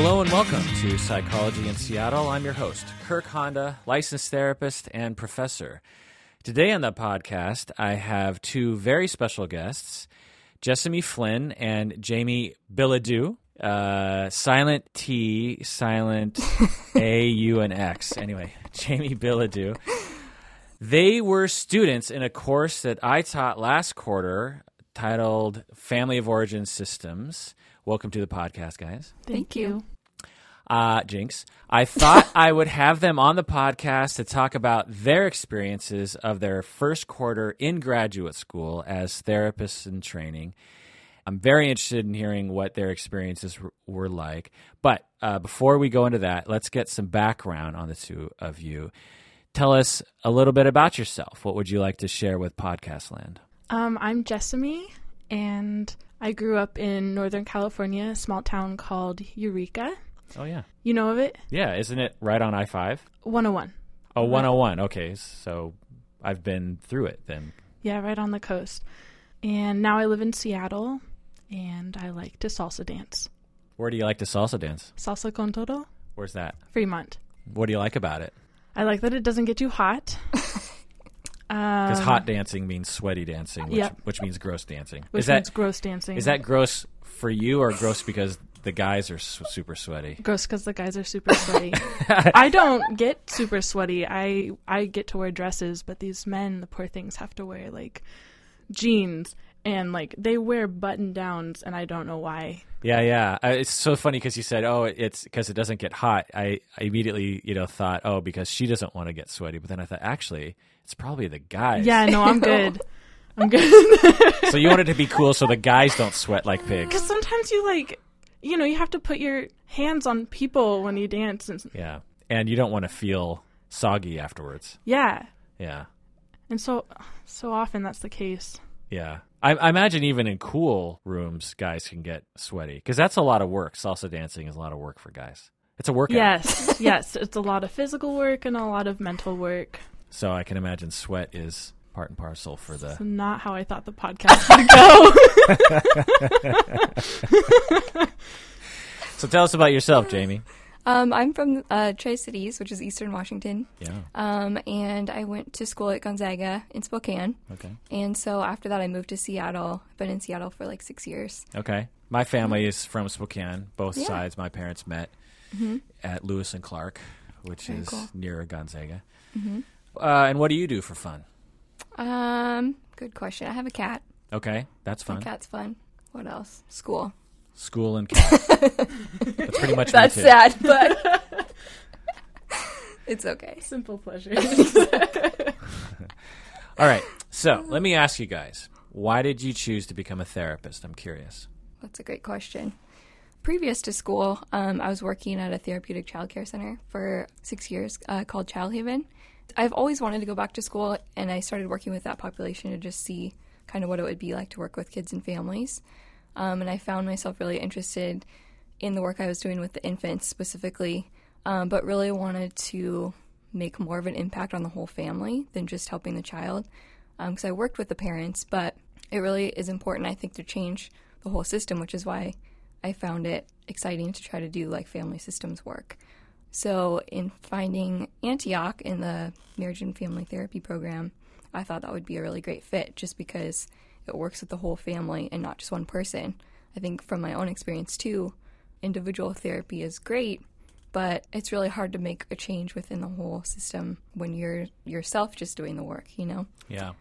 Hello and welcome to Psychology in Seattle. I'm your host, Kirk Honda, licensed therapist and professor. Today on the podcast, I have two very special guests, Jessamy Flynn and Jamie Bilodeau. Uh, silent T, silent A, U, and X. Anyway, Jamie Bilodeau. They were students in a course that I taught last quarter titled Family of Origin Systems. Welcome to the podcast, guys. Thank you. Uh, Jinx. I thought I would have them on the podcast to talk about their experiences of their first quarter in graduate school as therapists in training. I'm very interested in hearing what their experiences were like. But uh, before we go into that, let's get some background on the two of you. Tell us a little bit about yourself. What would you like to share with Podcast Land? Um, I'm Jessamy, and I grew up in Northern California, a small town called Eureka. Oh, yeah. You know of it? Yeah, isn't it right on I 5? 101. Oh, 101. Uh-huh. Okay, so I've been through it then. Yeah, right on the coast. And now I live in Seattle, and I like to salsa dance. Where do you like to salsa dance? Salsa con todo? Where's that? Fremont. What do you like about it? I like that it doesn't get too hot. Because Um, hot dancing means sweaty dancing, which, Yep. which means gross dancing. Which is that means gross dancing. is that gross for you or gross because the guys are s- super sweaty? gross because the guys are super sweaty? I don't get super sweaty. I I get to wear dresses, but these men, the poor things, have to wear like jeans and like they wear button downs, and I don't know why. Yeah, yeah. Uh, it's so funny because you said, "Oh, it's because it doesn't get hot." I, I immediately, you know, thought, "Oh, because she doesn't want to get sweaty." But then I thought, actually, it's probably the guys. Yeah, no, I'm good. I'm good. So you wanted to be cool, so the guys don't sweat like pigs. Because sometimes you like, you know, you have to put your hands on people when you dance, and Yeah, and you don't want to feel soggy afterwards. yeah, Yeah. and so so often that's the case. Yeah. I, I imagine even in cool rooms, guys can get sweaty because that's a lot of work. Salsa dancing is a lot of work for guys. It's a workout. Yes, yes, it's a lot of physical work and a lot of mental work. So I can imagine sweat is part and parcel for the. not how I thought the podcast would go. So tell us about yourself, Jamie. Um, I'm from uh, Tri Cities, which is Eastern Washington, Yeah. um, and I went to school at Gonzaga in Spokane. Okay. And so after that, I moved to Seattle. I've been in Seattle for like six years. Okay. My family is from Spokane. Both Yeah. sides. My parents met hmm at Lewis and Clark, which Very is cool. near Gonzaga. Mm-hmm. Uh, and what do you do for fun? Um, good question. I have a cat. Okay, that's My fun. cat's fun. What else? School. School and cat. that's pretty much That's me too. sad, but it's okay. Simple pleasures. All right. So let me ask you guys: Why did you choose to become a therapist? I'm curious. That's a great question. Previous to school, um, I was working at a therapeutic childcare center for six years uh, called Child Haven. I've always wanted to go back to school, and I started working with that population to just see kind of what it would be like to work with kids and families. Um, and I found myself really interested in the work I was doing with the infants specifically, um, but really wanted to make more of an impact on the whole family than just helping the child. Because I worked with the parents, but it really is important, I think, to change the whole system, which is why I found it exciting to try to do like family systems work. So, in finding Antioch in the marriage and family therapy program, I thought that would be a really great fit just because it works with the whole family and not just one person. I think from my own experience too, individual therapy is great, but it's really hard to make a change within the whole system when you're yourself just doing the work, you know? Yeah.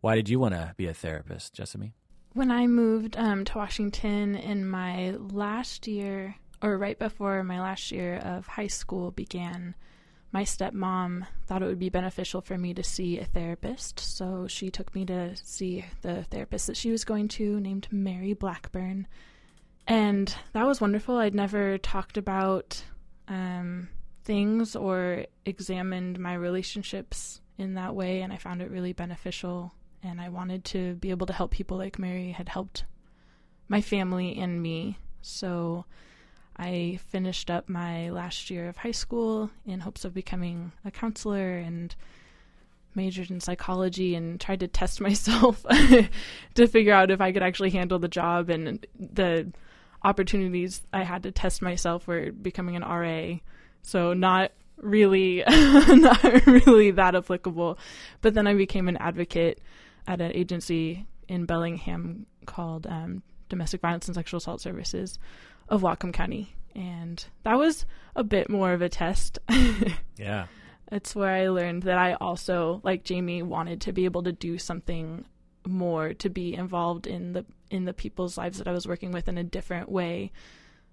Why did you want to be a therapist, Jessamy? when I moved um, to Washington in my last year, or right before my last year of high school began, my stepmom thought it would be beneficial for me to see a therapist. So she took me to see the therapist that she was going to, named Mary Blackburn. And that was wonderful. I'd never talked about um, things or examined my relationships in that way, and I found it really beneficial. And I wanted to be able to help people like Mary had helped my family and me. So I finished up my last year of high school in hopes of becoming a counselor and majored in psychology and tried to test myself to figure out if I could actually handle the job and the opportunities I had to test myself were becoming an RA. So not really not really that applicable. But then I became an advocate at an agency in Bellingham called um, Domestic Violence and Sexual Assault Services of Whatcom County. And that was a bit more of a test. yeah. It's where I learned that I also, like Jamie, wanted to be able to do something more to be involved in the in the people's lives that I was working with in a different way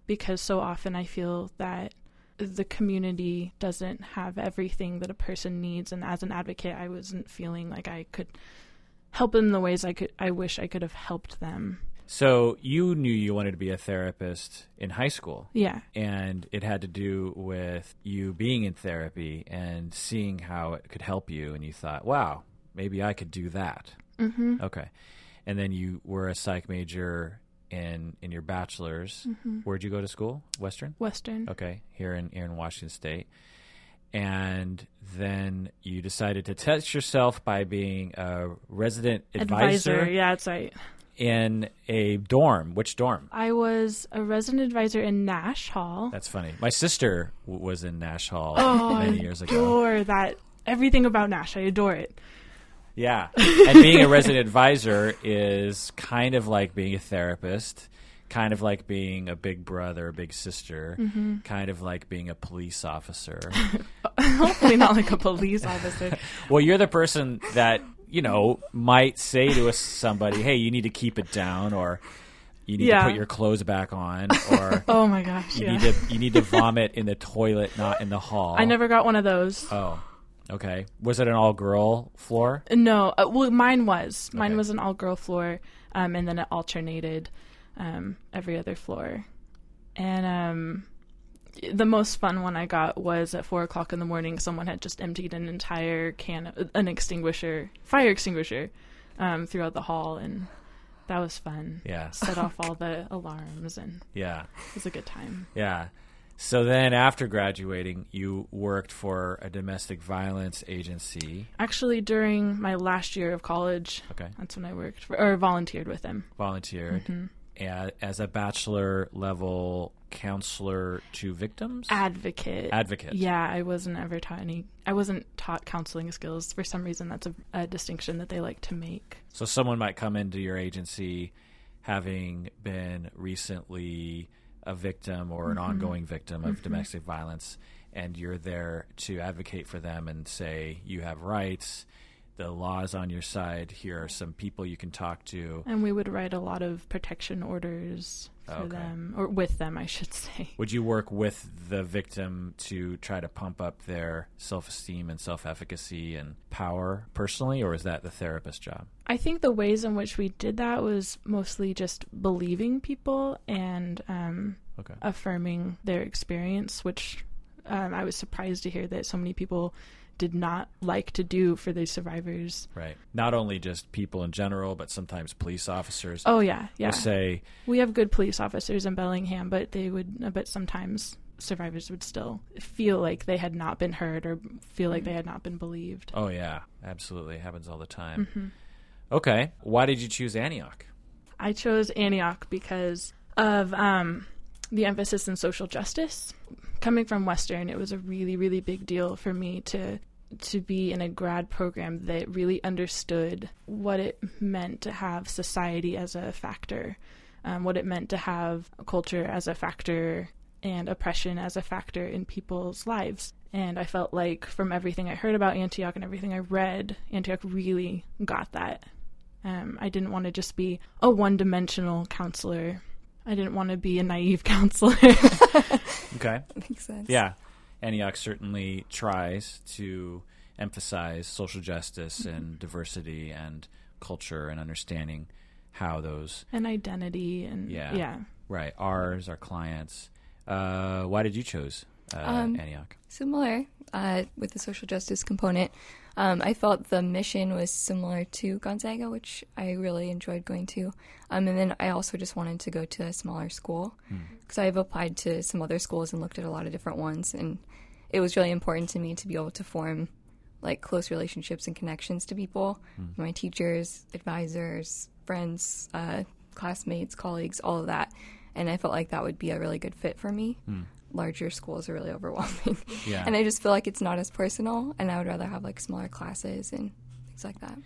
because so often I feel that the community doesn't have everything that a person needs and as an advocate I wasn't feeling like I could help in the ways I could I wish I could have helped them. So you knew you wanted to be a therapist in high school. Yeah. And it had to do with you being in therapy and seeing how it could help you and you thought, "Wow, maybe I could do that." Mhm. Okay. And then you were a psych major in in your bachelor's. Mhm. Where'd you go to school? Western? Western. Okay, here in here in Washington State. And then you decided to test yourself by being a resident advisor. advisor, Yeah, that's right. In a dorm. Which dorm? I was a resident advisor in Nash Hall. That's funny. My sister w- was in Nash Hall oh, many years ago. I adore that. Everything about Nash, I adore it. Yeah. And being a resident advisor is kind of like being a therapist, kind of like being a big brother, a big sister, Mm-hmm. kind of like being a police officer. Hopefully not like a police officer. well, you're the person that, you know, might say to somebody, "Hey, you need to keep it down," or "You need Yeah. to put your clothes back on," or Oh my gosh, "You yeah. need to you need to vomit in the toilet, not in the hall." I never got one of those. Oh, okay. Was it an all-girl floor? No, uh, well, mine was. Mine Okay. was an all-girl floor, um, and then it alternated um, every other floor. And um, the most fun one I got was at four o'clock in the morning. Someone had just emptied an entire can, of, an extinguisher, fire extinguisher, um, throughout the hall, and that was fun. Yeah. Set off all the alarms, and Yeah. it was a good time. Yeah. So then after graduating, you worked for a domestic violence agency. Actually, during my last year of college, Okay. that's when I worked for, or volunteered with them. Volunteered Mm-hmm. as a bachelor level counselor to victims? Advocate. Advocate. Yeah, I wasn't ever taught any. I wasn't taught counseling skills. For some reason, that's a, a distinction that they like to make. So someone might come into your agency having been recently a victim or an mm-hmm. ongoing victim of mm-hmm. domestic violence, and you're there to advocate for them and say, you have rights, the laws on your side, here are some people you can talk to. And we would write a lot of protection orders for Okay. them, or with them, I should say. Would you work with the victim to try to pump up their self esteem and self efficacy and power personally, or is that the therapist's job? I think the ways in which we did that was mostly just believing people and um, Okay. affirming their experience, which um, I was surprised to hear that so many people did not like to do for these survivors. Right. Not only just people in general, but sometimes police officers Oh yeah, yeah. say, We have good police officers in Bellingham, but they would, but sometimes survivors would still feel like they had not been heard or feel like they had not been believed. oh, yeah, absolutely. It happens all the time. Mhm. Okay. Why did you choose Antioch? I chose Antioch because of um, the emphasis in social justice. Coming from Western, it was a really, really big deal for me to to be in a grad program that really understood what it meant to have society as a factor, um, what it meant to have culture as a factor, and oppression as a factor in people's lives. And I felt like from everything I heard about Antioch and everything I read, Antioch really got that. Um, I didn't want to just be a one dimensional counselor. I didn't want to be a naive counselor. Okay. Makes sense. Yeah. Antioch certainly tries to emphasize social justice and diversity and culture and understanding how those, and identity and Yeah. yeah. right, ours, our clients. Uh, why did you choose uh, Um, Antioch? Similar uh, with the social justice component. Um, I felt the mission was similar to Gonzaga, which I really enjoyed going to. Um, and then I also just wanted to go to a smaller school because I've applied to some other schools and looked at a lot of different ones. And it was really important to me to be able to form like close relationships and connections to people, my teachers, advisors, friends, uh, classmates, colleagues, all of that. and I felt like that would be a really good fit for me. Hmm. Larger schools are really overwhelming, Yeah. and I just feel like it's not as personal, and I would rather have like smaller classes and things like that.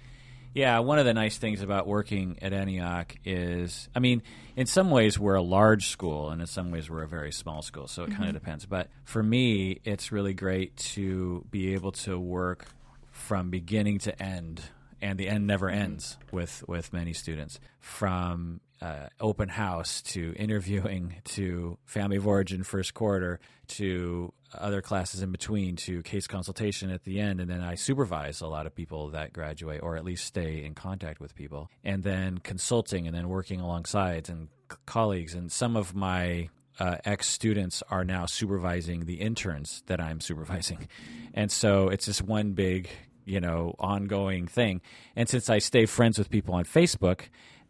Yeah, one of the nice things about working at Antioch is, I mean, in some ways we're a large school, and in some ways we're a very small school, so it kind of mm-hmm. depends. But for me, it's really great to be able to work from beginning to end, and the end never mm-hmm. ends with with many students. From uh, open house to interviewing to family of origin first quarter to other classes in between to case consultation at the end. And then I supervise a lot of people that graduate or at least stay in contact with people. And then consulting and then working alongside and c- colleagues. And some of my uh, ex students are now supervising the interns that I'm supervising. And so it's just one big you know ongoing thing. And since I stay friends with people on Facebook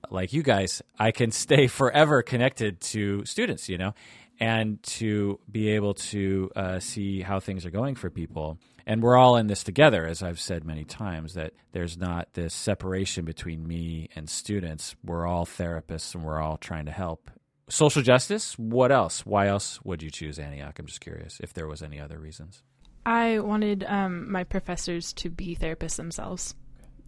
like you guys, I can stay forever connected to students, you know, and to be able to uh, see how things are going for people. And we're all in this together, as I've said many times, that there's not this separation between me and students. We're all therapists and we're all trying to help. Social justice, what else? Why else would you choose Antioch? I'm just curious if there was any other reasons. I wanted um, my professors to be therapists themselves.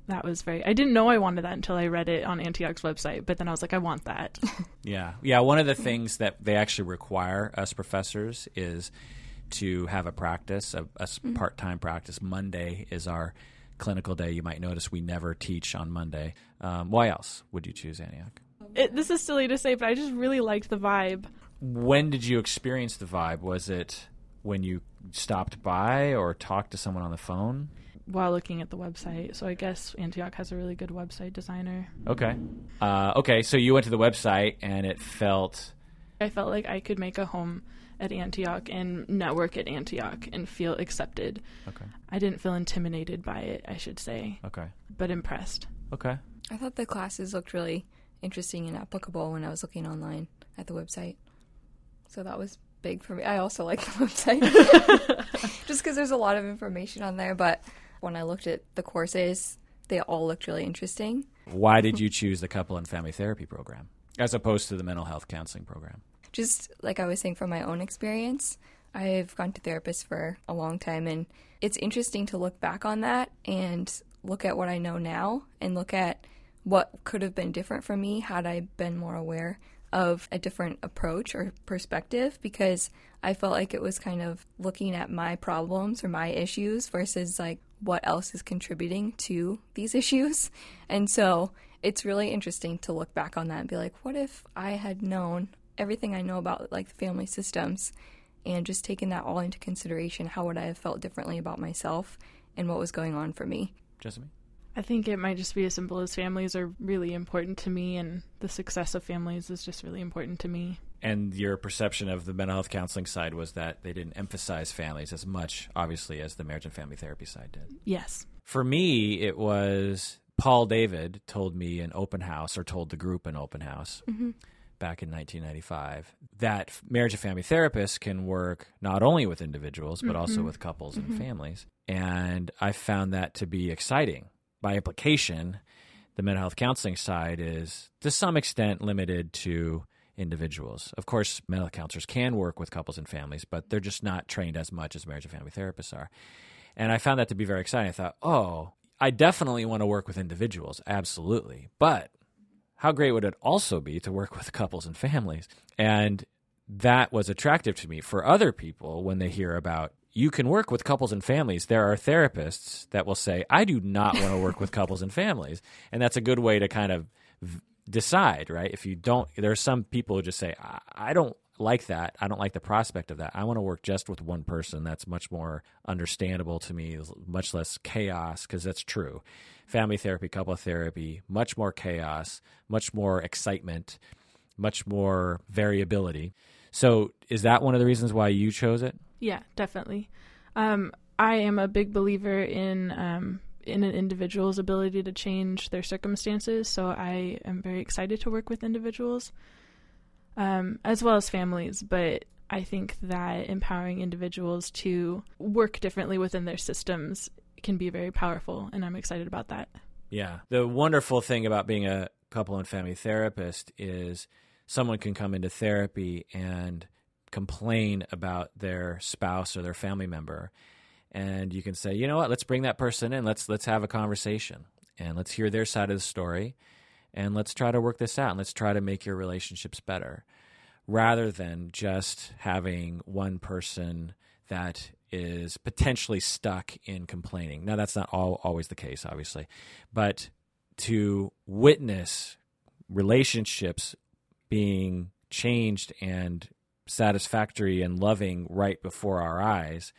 That was very. I didn't know I wanted that until I read it on Antioch's website. But then I was like, I want that. Yeah. Yeah. One of the things that they actually require us professors is to have a practice, a, a part time practice. Monday is our clinical day. You might notice we never teach on Monday. Um, why else would you choose Antioch? it, this is silly to say, but I just really liked the vibe. When did you experience the vibe? Was it when you stopped by or talked to someone on the phone? While looking at the website. So I guess Antioch has a really good website designer. Okay. Uh, okay. So you went to the website and it felt. I felt like I could make a home at Antioch and network at Antioch and feel accepted. Okay. I didn't feel intimidated by it, I should say, Okay. but impressed. Okay. I thought the classes looked really interesting and applicable when I was looking online at the website. So that was big for me. I also like the website just because there's a lot of information on there. But when I looked at the courses, they all looked really interesting. Why did you choose the couple and family therapy program as opposed to the mental health counseling program? Just like I was saying from my own experience, I've gone to therapists for a long time, and it's interesting to look back on that and look at what I know now and look at what could have been different for me had I been more aware of a different approach or perspective because I felt like it was kind of looking at my problems or my issues versus like what else is contributing to these issues. And so it's really interesting to look back on that and be like, what if I had known everything I know about like the family systems and just taken that all into consideration? How would I have felt differently about myself and what was going on for me? Jessica? I think it might just be as simple as families are really important to me, and the success of families is just really important to me. And your perception of the mental health counseling side was that they didn't emphasize families as much, obviously, as the marriage and family therapy side did. Yes. For me, it was Paul David told me in open house, or told the group in open house mm-hmm. back in 1995, that marriage and family therapists can work not only with individuals, but mm-hmm. also with couples and mm-hmm. families. And I found that to be exciting. By implication, the mental health counseling side is to some extent limited to individuals. Of course, mental counselors can work with couples and families, but they're just not trained as much as marriage and family therapists are. And I found that to be very exciting. I thought, oh, I definitely want to work with individuals, absolutely. But how great would it also be to work with couples and families? And that was attractive to me. For other people, when they hear about you can work with couples and families, there are therapists that will say, I do not want to work with couples and families. And that's a good way to kind of decide, right? If you don't, there are some people who just say, I, I don't like that. I don't like the prospect of that. I want to work just with one person. That's much more understandable to me, much less chaos, because that's true. Family therapy, couple therapy, much more chaos, much more excitement, much more variability. So, is that one of the reasons why you chose it? Yeah, definitely. Um, I am a big believer in um, in an individual's ability to change their circumstances. So I am very excited to work with individuals, um, as well as families. But I think that empowering individuals to work differently within their systems can be very powerful, and I'm excited about that. Yeah. The wonderful thing about being a couple and family therapist is someone can come into therapy and complain about their spouse or their family member. And you can say you know what? Let's bring that person in. Let's let's have a conversation and let's hear their side of the story and let's try to work this out and let's try to make your relationships better. Rather than just having one person that is potentially stuck in complaining. Now, that's not all, always the case, obviously, but to witness relationships being changed and satisfactory and loving right before our eyes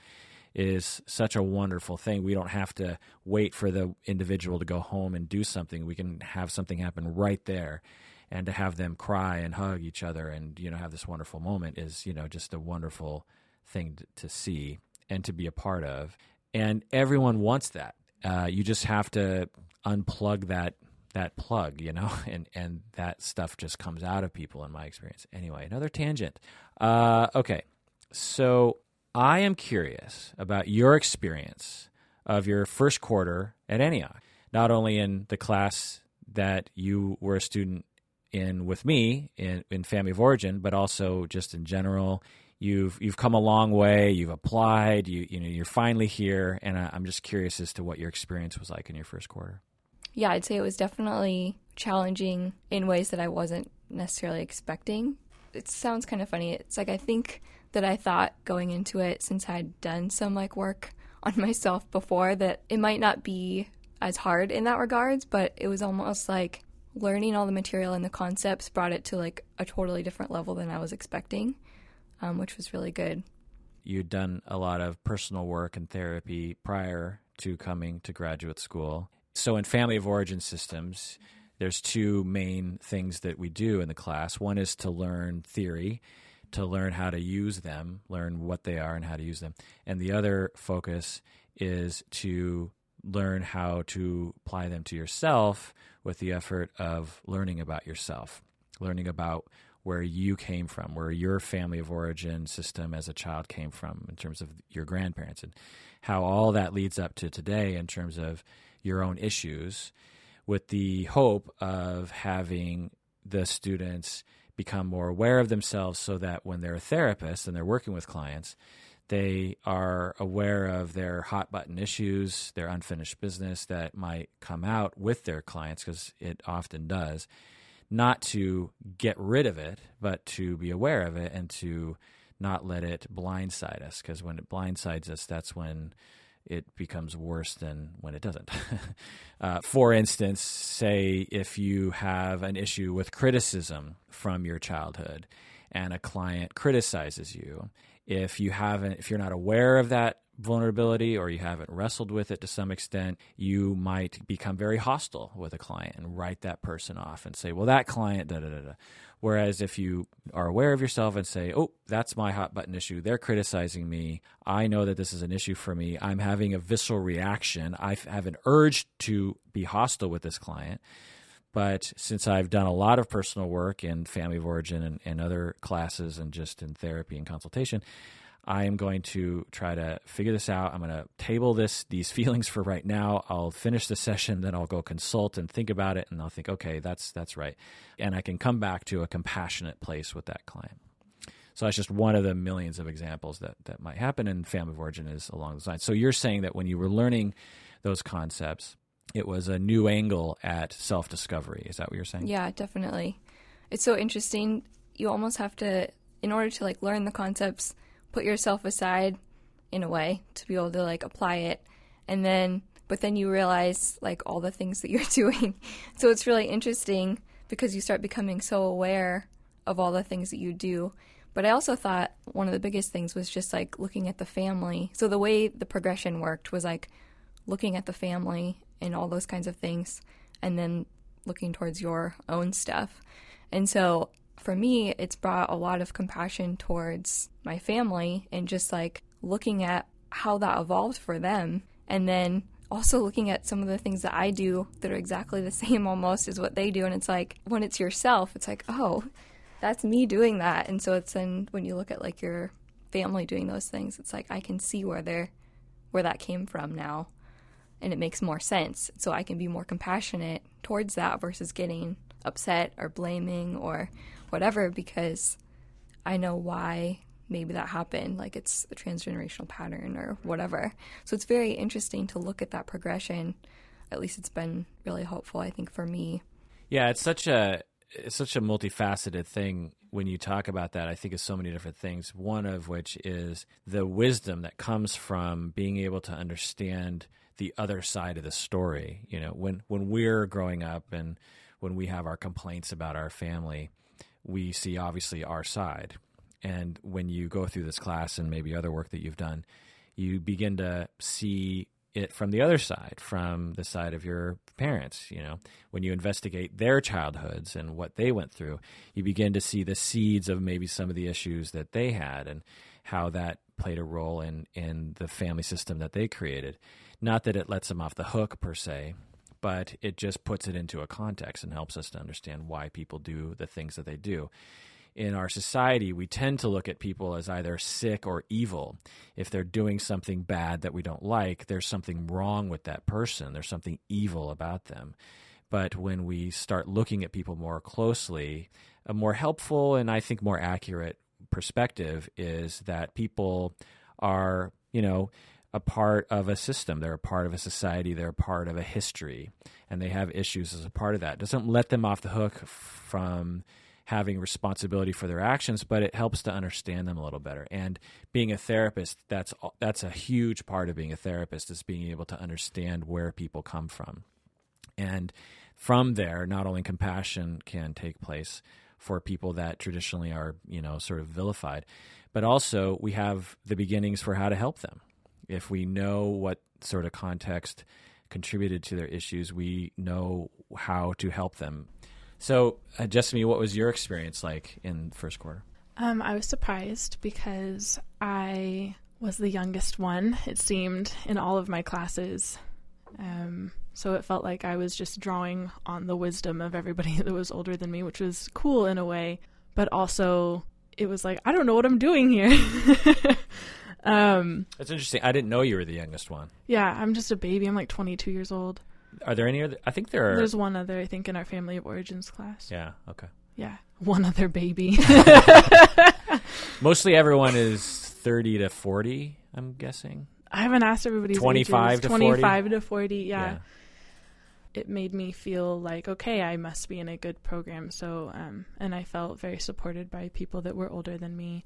is such a wonderful thing. We don't have to wait for the individual to go home and do something. We can have something happen right there. And to have them cry and hug each other and you know have this wonderful moment is you know just a wonderful thing to see and to be a part of. And everyone wants that. Uh, you just have to unplug that that plug, you know, and and that stuff just comes out of people in my experience. Anyway, another tangent. Uh, okay, so I am curious about your experience of your first quarter at Antioch, not only in the class that you were a student in with me in, in Family of Origin, but also just in general. You've you've come a long way. You've applied. You you know you're finally here, and I, I'm just curious as to what your experience was like in your first quarter. Yeah, I'd say it was definitely challenging in ways that I wasn't necessarily expecting. It sounds kind of funny. It's like I think that I thought going into it, since I'd done some like work on myself before, that it might not be as hard in that regards, but it was almost like learning all the material and the concepts brought it to like a totally different level than I was expecting, um, which was really good. You'd done a lot of personal work and therapy prior to coming to graduate school. So, in family of origin systems, there's two main things that we do in the class. One is to learn theory, to learn how to use them, learn what they are and how to use them. And the other focus is to learn how to apply them to yourself with the effort of learning about yourself, learning about where you came from, where your family of origin system as a child came from in terms of your grandparents, and how all that leads up to today in terms of your own issues, with the hope of having the students become more aware of themselves so that when they're a therapist and they're working with clients, they are aware of their hot button issues, their unfinished business that might come out with their clients, because it often does, not to get rid of it, but to be aware of it and to not let it blindside us, because when it blindsides us, that's when it becomes worse than when it doesn't. uh, for instance, say if you have an issue with criticism from your childhood and a client criticizes you, if you haven't, if you're not aware of that vulnerability or you haven't wrestled with it to some extent, you might become very hostile with a client and write that person off and say, well, that client, da da da da. Whereas if you are aware of yourself and say, oh, that's my hot button issue, they're criticizing me. I know that this is an issue for me. I'm having a visceral reaction. I have an urge to be hostile with this client. But since I've done a lot of personal work in family of origin and, and other classes and just in therapy and consultation, I am going to try to figure this out. I'm going to table this these feelings for right now. I'll finish the session, then I'll go consult and think about it, and I'll think, okay, that's that's right, and I can come back to a compassionate place with that client. So that's just one of the millions of examples that that might happen, and family of origin is along those lines. So you're saying that when you were learning those concepts, it was a new angle at self discovery. Is that what you're saying? Yeah, definitely. It's so interesting. You almost have to, in order to like learn the concepts put yourself aside in a way to be able to like apply it. And then but then you realize like all the things that you're doing. So it's really interesting because you start becoming so aware of all the things that you do. But i also thought one of the biggest things was just like looking at the family. So the way the progression worked was like looking at the family and all those kinds of things and then looking towards your own stuff. And so for me, it's brought a lot of compassion towards my family and just like looking at how that evolved for them. And then also looking at some of the things that I do that are exactly the same almost as what they do. And it's like when it's yourself, it's like, oh, that's me doing that. And so it's then when you look at like your family doing those things, it's like I can see where they're where that came from now. And it makes more sense. So I can be more compassionate towards that versus getting upset or blaming or whatever because I know why maybe that happened, like it's a transgenerational pattern or whatever. So it's very interesting to look at that progression. At least it's been really helpful, I think, for me. Yeah, it's such a it's such a multifaceted thing when you talk about that. I think of so many different things. One of which is the wisdom that comes from being able to understand the other side of the story. You know, when when we're growing up and when we have our complaints about our family, we see obviously our side. And when you go through this class and maybe other work that you've done, you begin to see it from the other side, from the side of your parents. You know, when you investigate their childhoods and what they went through, you begin to see the seeds of maybe some of the issues that they had and how that played a role in in the family system that they created. Not that it lets them off the hook per se, but it just puts it into a context and helps us to understand why people do the things that they do in our society, we tend to look at people as either sick or evil. If they're doing something bad that we don't like, there's something wrong with that person. There's something evil about them. But when we start looking at people more closely, a more helpful and I think more accurate perspective is that people are, you know, a part of a system. They're a part of a society. They're a part of a history, and they have issues as a part of that. It doesn't let them off the hook from having responsibility for their actions, but it helps to understand them a little better. And being a therapist, that's that's a huge part of being a therapist is being able to understand where people come from. And from there, not only compassion can take place for people that traditionally are, you know, sort of vilified, but also we have the beginnings for how to help them. If we know what sort of context contributed to their issues, we know how to help them so, uh, Jessamy, what was your experience like in first quarter? Um, I was surprised because I was the youngest one, it seemed, in all of my classes. Um, so it felt like I was just drawing on the wisdom of everybody that was older than me, which was cool in a way, but also it was like, I don't know what I'm doing here. um, That's interesting. I didn't know you were the youngest one. Yeah, I'm just a baby. I'm like 22 years old. Are there any other? I think there are. There's one other, I think, in our family of origins class. Yeah. Okay. Yeah, one other baby. Mostly everyone is thirty to forty. I'm guessing. I haven't asked everybody's 25 ages. to 25 40? to 40, yeah. yeah. It made me feel like, okay, I must be in a good program. So, um, and I felt very supported by people that were older than me,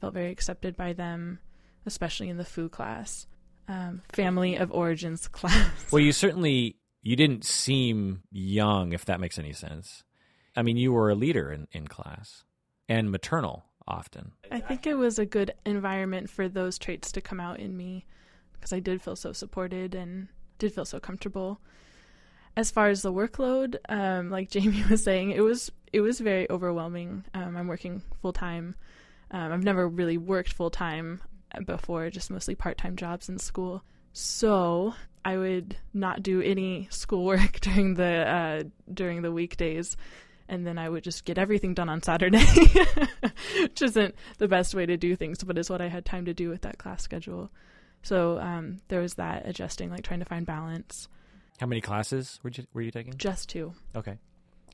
felt very accepted by them, especially in the food class, um, family of origins class. Well, you certainly you didn't seem young, if that makes any sense. I mean, you were a leader in, in class and maternal often. I think it was a good environment for those traits to come out in me because I did feel so supported and did feel so comfortable. As far as the workload, um, like Jamie was saying, it was it was very overwhelming. Um, I'm working full time. Um, I've never really worked full time before, just mostly part time jobs in school. So I would not do any schoolwork during the uh, during the weekdays, and then I would just get everything done on Saturday, which isn't the best way to do things, but is what I had time to do with that class schedule. So um, there was that adjusting, like trying to find balance. How many classes were you were you taking? Just two. Okay,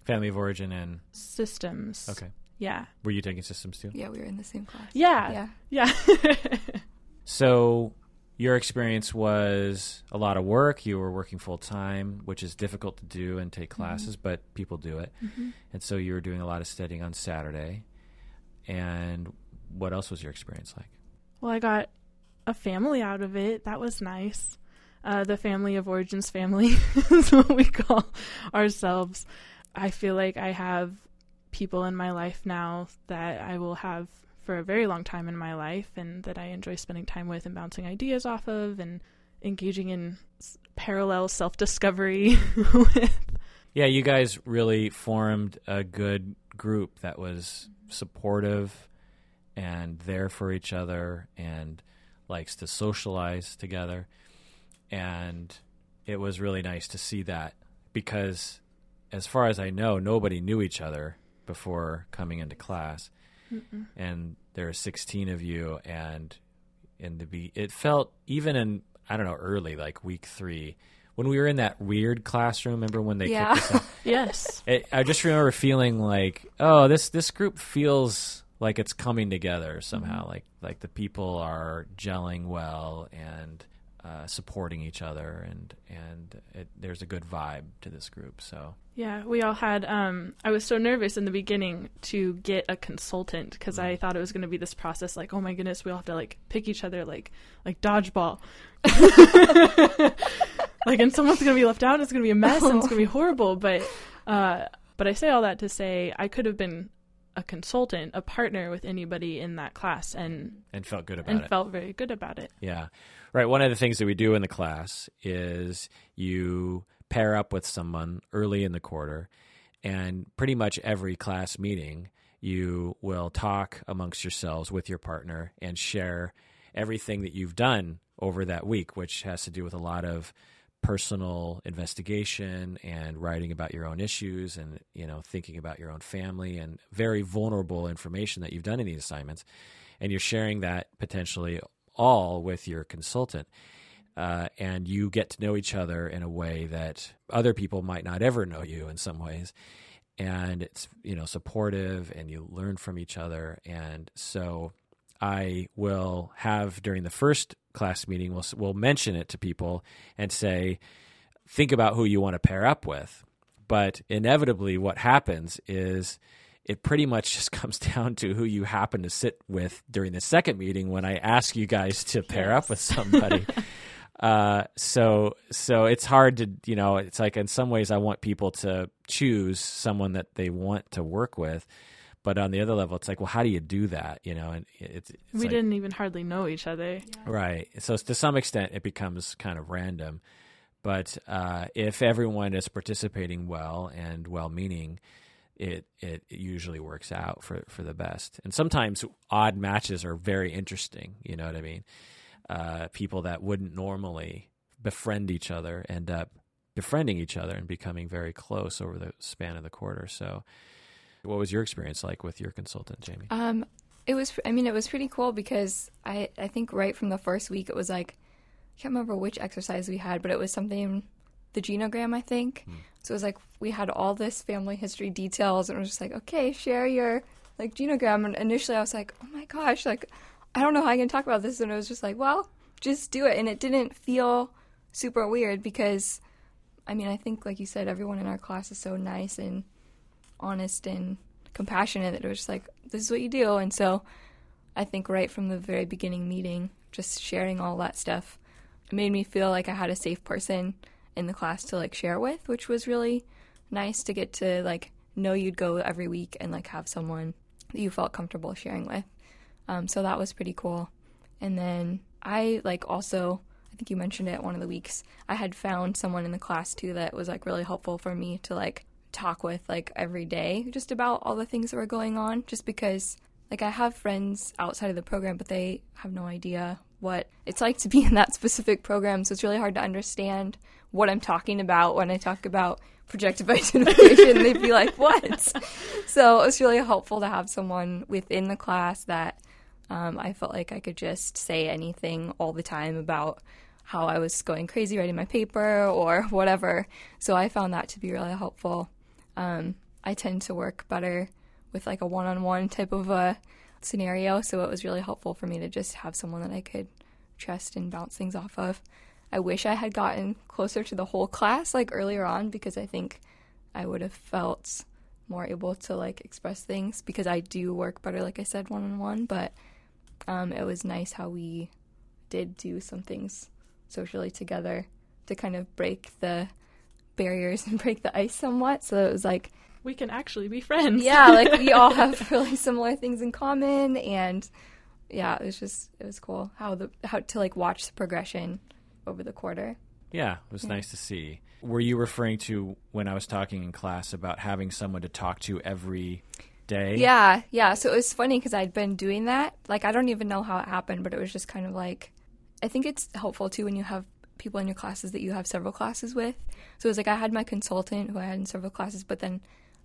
family of origin and systems. Okay. Yeah. Were you taking systems too? Yeah, we were in the same class. Yeah. Yeah. Yeah. so your experience was a lot of work. You were working full time, which is difficult to do and take mm-hmm. classes, mm-hmm. but people do it. Mm-hmm. And so you were doing a lot of studying on Saturday. And what else was your experience like? Well, I got a family out of it. That was nice. Uh, the family of origins family is what we call ourselves. I feel like I have people in my life now that I will have for a very long time in my life and that I enjoy spending time with and bouncing ideas off of and engaging in parallel self discovery with. Yeah, you guys really formed a good group that was supportive and there for each other and likes to socialize together. And it was really nice to see that because, as far as I know, nobody knew each other before coming into class. Mm-mm. and there are 16 of you and in the be it felt even in I don't know early like week 3 when we were in that weird classroom. Remember when they Yeah. kicked us out? Yes. It, I just remember feeling like, oh, this this group feels like it's coming together somehow. Mm-hmm. Like like the people are gelling well and uh, supporting each other, and and it, there's a good vibe to this group. So Yeah, we all had. Um, I was so nervous in the beginning to get a consultant because I thought it was going to be this process. Like, oh my goodness, we all have to like pick each other like like dodgeball. like, and someone's going to be left out. It's going to be a mess, and it's going to be horrible. But, uh, but I say all that to say I could have been a consultant, a partner with anybody in that class, and and felt good about and it. felt very good about it. Yeah. Right. One of the things that we do in the class is you pair up with someone early in the quarter, and pretty much every class meeting, you will talk amongst yourselves with your partner and share everything that you've done over that week, which has to do with a lot of personal investigation and writing about your own issues and you know thinking about your own family and very vulnerable information that you've done in these assignments and you're sharing that potentially all with your consultant uh, and you get to know each other in a way that other people might not ever know you in some ways. And it's you know supportive and you learn from each other. And so I will have during the first class meeting we'll we'll mention it to people and say think about who you want to pair up with. But inevitably what happens is it pretty much just comes down to who you happen to sit with during the second meeting when I ask you guys to pair up with somebody. uh, so so it's hard to you know it's like in some ways I want people to choose someone that they want to work with, but on the other level it's like well how do you do that you know and it's, it's we like- didn't even hardly know each other. Right. So to some extent, it becomes kind of random. But uh, if everyone is participating well and well-meaning, it it usually works out for for the best. And sometimes odd matches are very interesting. You know what I mean? Uh, people that wouldn't normally befriend each other end up befriending each other and becoming very close over the span of the quarter. So, what was your experience like with your consultant, Jamie? Um, it was. I mean, it was pretty cool because I I think right from the first week it was like I can't remember which exercise we had, but it was something the genogram I think. Hmm. So it was like we had all this family history details, and it was just like okay, share your like genogram. And initially I was like, oh my gosh, like I don't know how I can talk about this, and it was just like, well, just do it, and it didn't feel super weird because. I mean, I think, like you said, everyone in our class is so nice and honest and compassionate that it was just like this is what you do and so i think right from the very beginning meeting just sharing all that stuff it made me feel like i had a safe person in the class to like share with which was really nice to get to like know you'd go every week and like have someone that you felt comfortable sharing with. Um, so that was pretty cool. And then i like also i think you mentioned it one of the weeks i had found someone in the class too that was like really helpful for me to like talk with like every day just about all the things that were going on just because like I have friends outside of the program but they have no idea what it's like to be in that specific program so it's really hard to understand what I'm talking about when I talk about projective identification they'd be like what so it's really helpful to have someone within the class that um, I felt like I could just say anything all the time about how I was going crazy writing my paper or whatever. So I found that to be really helpful. Um, I tend to work better with like a one on one type of a scenario. So it was really helpful for me to just have someone that I could trust and bounce things off of. I wish I had gotten closer to the whole class like earlier on because I think I would have felt more able to like express things because I do work better, like I said, one on one. But um, it was nice how we did do some things socially together to kind of break the barriers and break the ice somewhat. So it was like, We can actually be friends. yeah, like we all have really similar things in common, and yeah, it was just it was cool how the how to like watch the progression over the quarter. Yeah, it was nice to see. Were you referring to when I was talking in class about having someone to talk to every day? Yeah, yeah. So it was funny because I'd been doing that. Like I don't even know how it happened, but it was just kind of like I think it's helpful too when you have people in your classes that you have several classes with. So it was like I had my consultant who I had in several classes, but then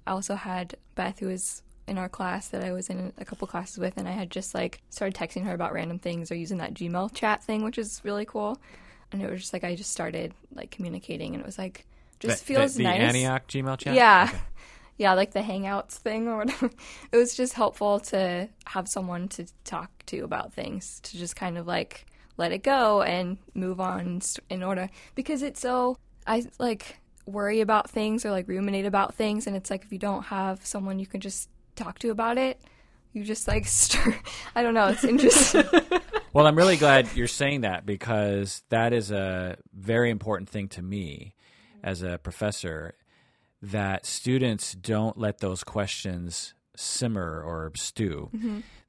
I also had Beth who was in our class that I was in a couple classes with, and I had just like started texting her about random things or using that Gmail chat thing, which is really cool. and it was just like I just started like communicating, and it was like just The- feels the, the nice. Antioch Gmail chat. Yeah. Okay. Yeah, like the Hangouts thing or whatever. It was just helpful to have someone to talk to about things, to just kind of like let it go and move on in order. Because it's so, I like worry about things or like ruminate about things. And it's like if you don't have someone you can just talk to about it, you just like stir. I don't know. It's interesting. Well, I'm really glad you're saying that because that is a very important thing to me as a professor that students don't let those questions simmer or stew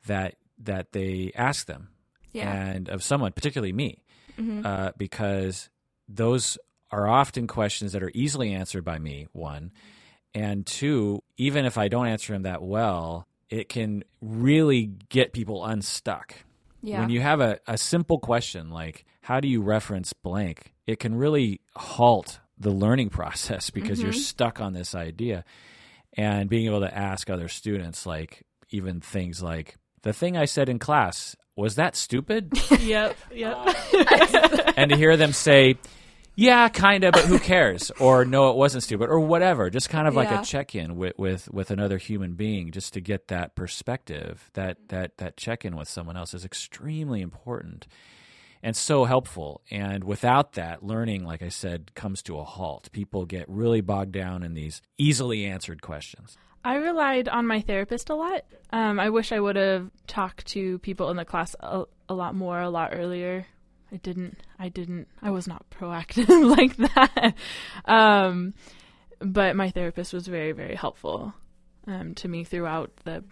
that that they ask them yeah. and of someone particularly me uh, because those are often questions that are easily answered by me one. And two even if i don't answer them that well it can really get people unstuck. Yeah. when you have a, a simple question like how do you reference blank? It can really halt the learning process because you're mm-hmm. stuck on this idea. And being able to ask other students like even things like the thing i said in class was that stupid? Yep, yep. and to hear them say yeah kind of but who cares or no it wasn't stupid or whatever just kind of like Yeah. a check-in with, with with another human being just to get that perspective that that that check-in with someone else is extremely important and so helpful and without that learning like i said comes to a halt people get really bogged down in these easily answered questions I relied on my therapist a lot. Um, I wish I would have talked to people in the class a, a lot more, a lot earlier. I didn't. I didn't. I was not proactive like that. Um, but my therapist was very, very helpful um, to me throughout the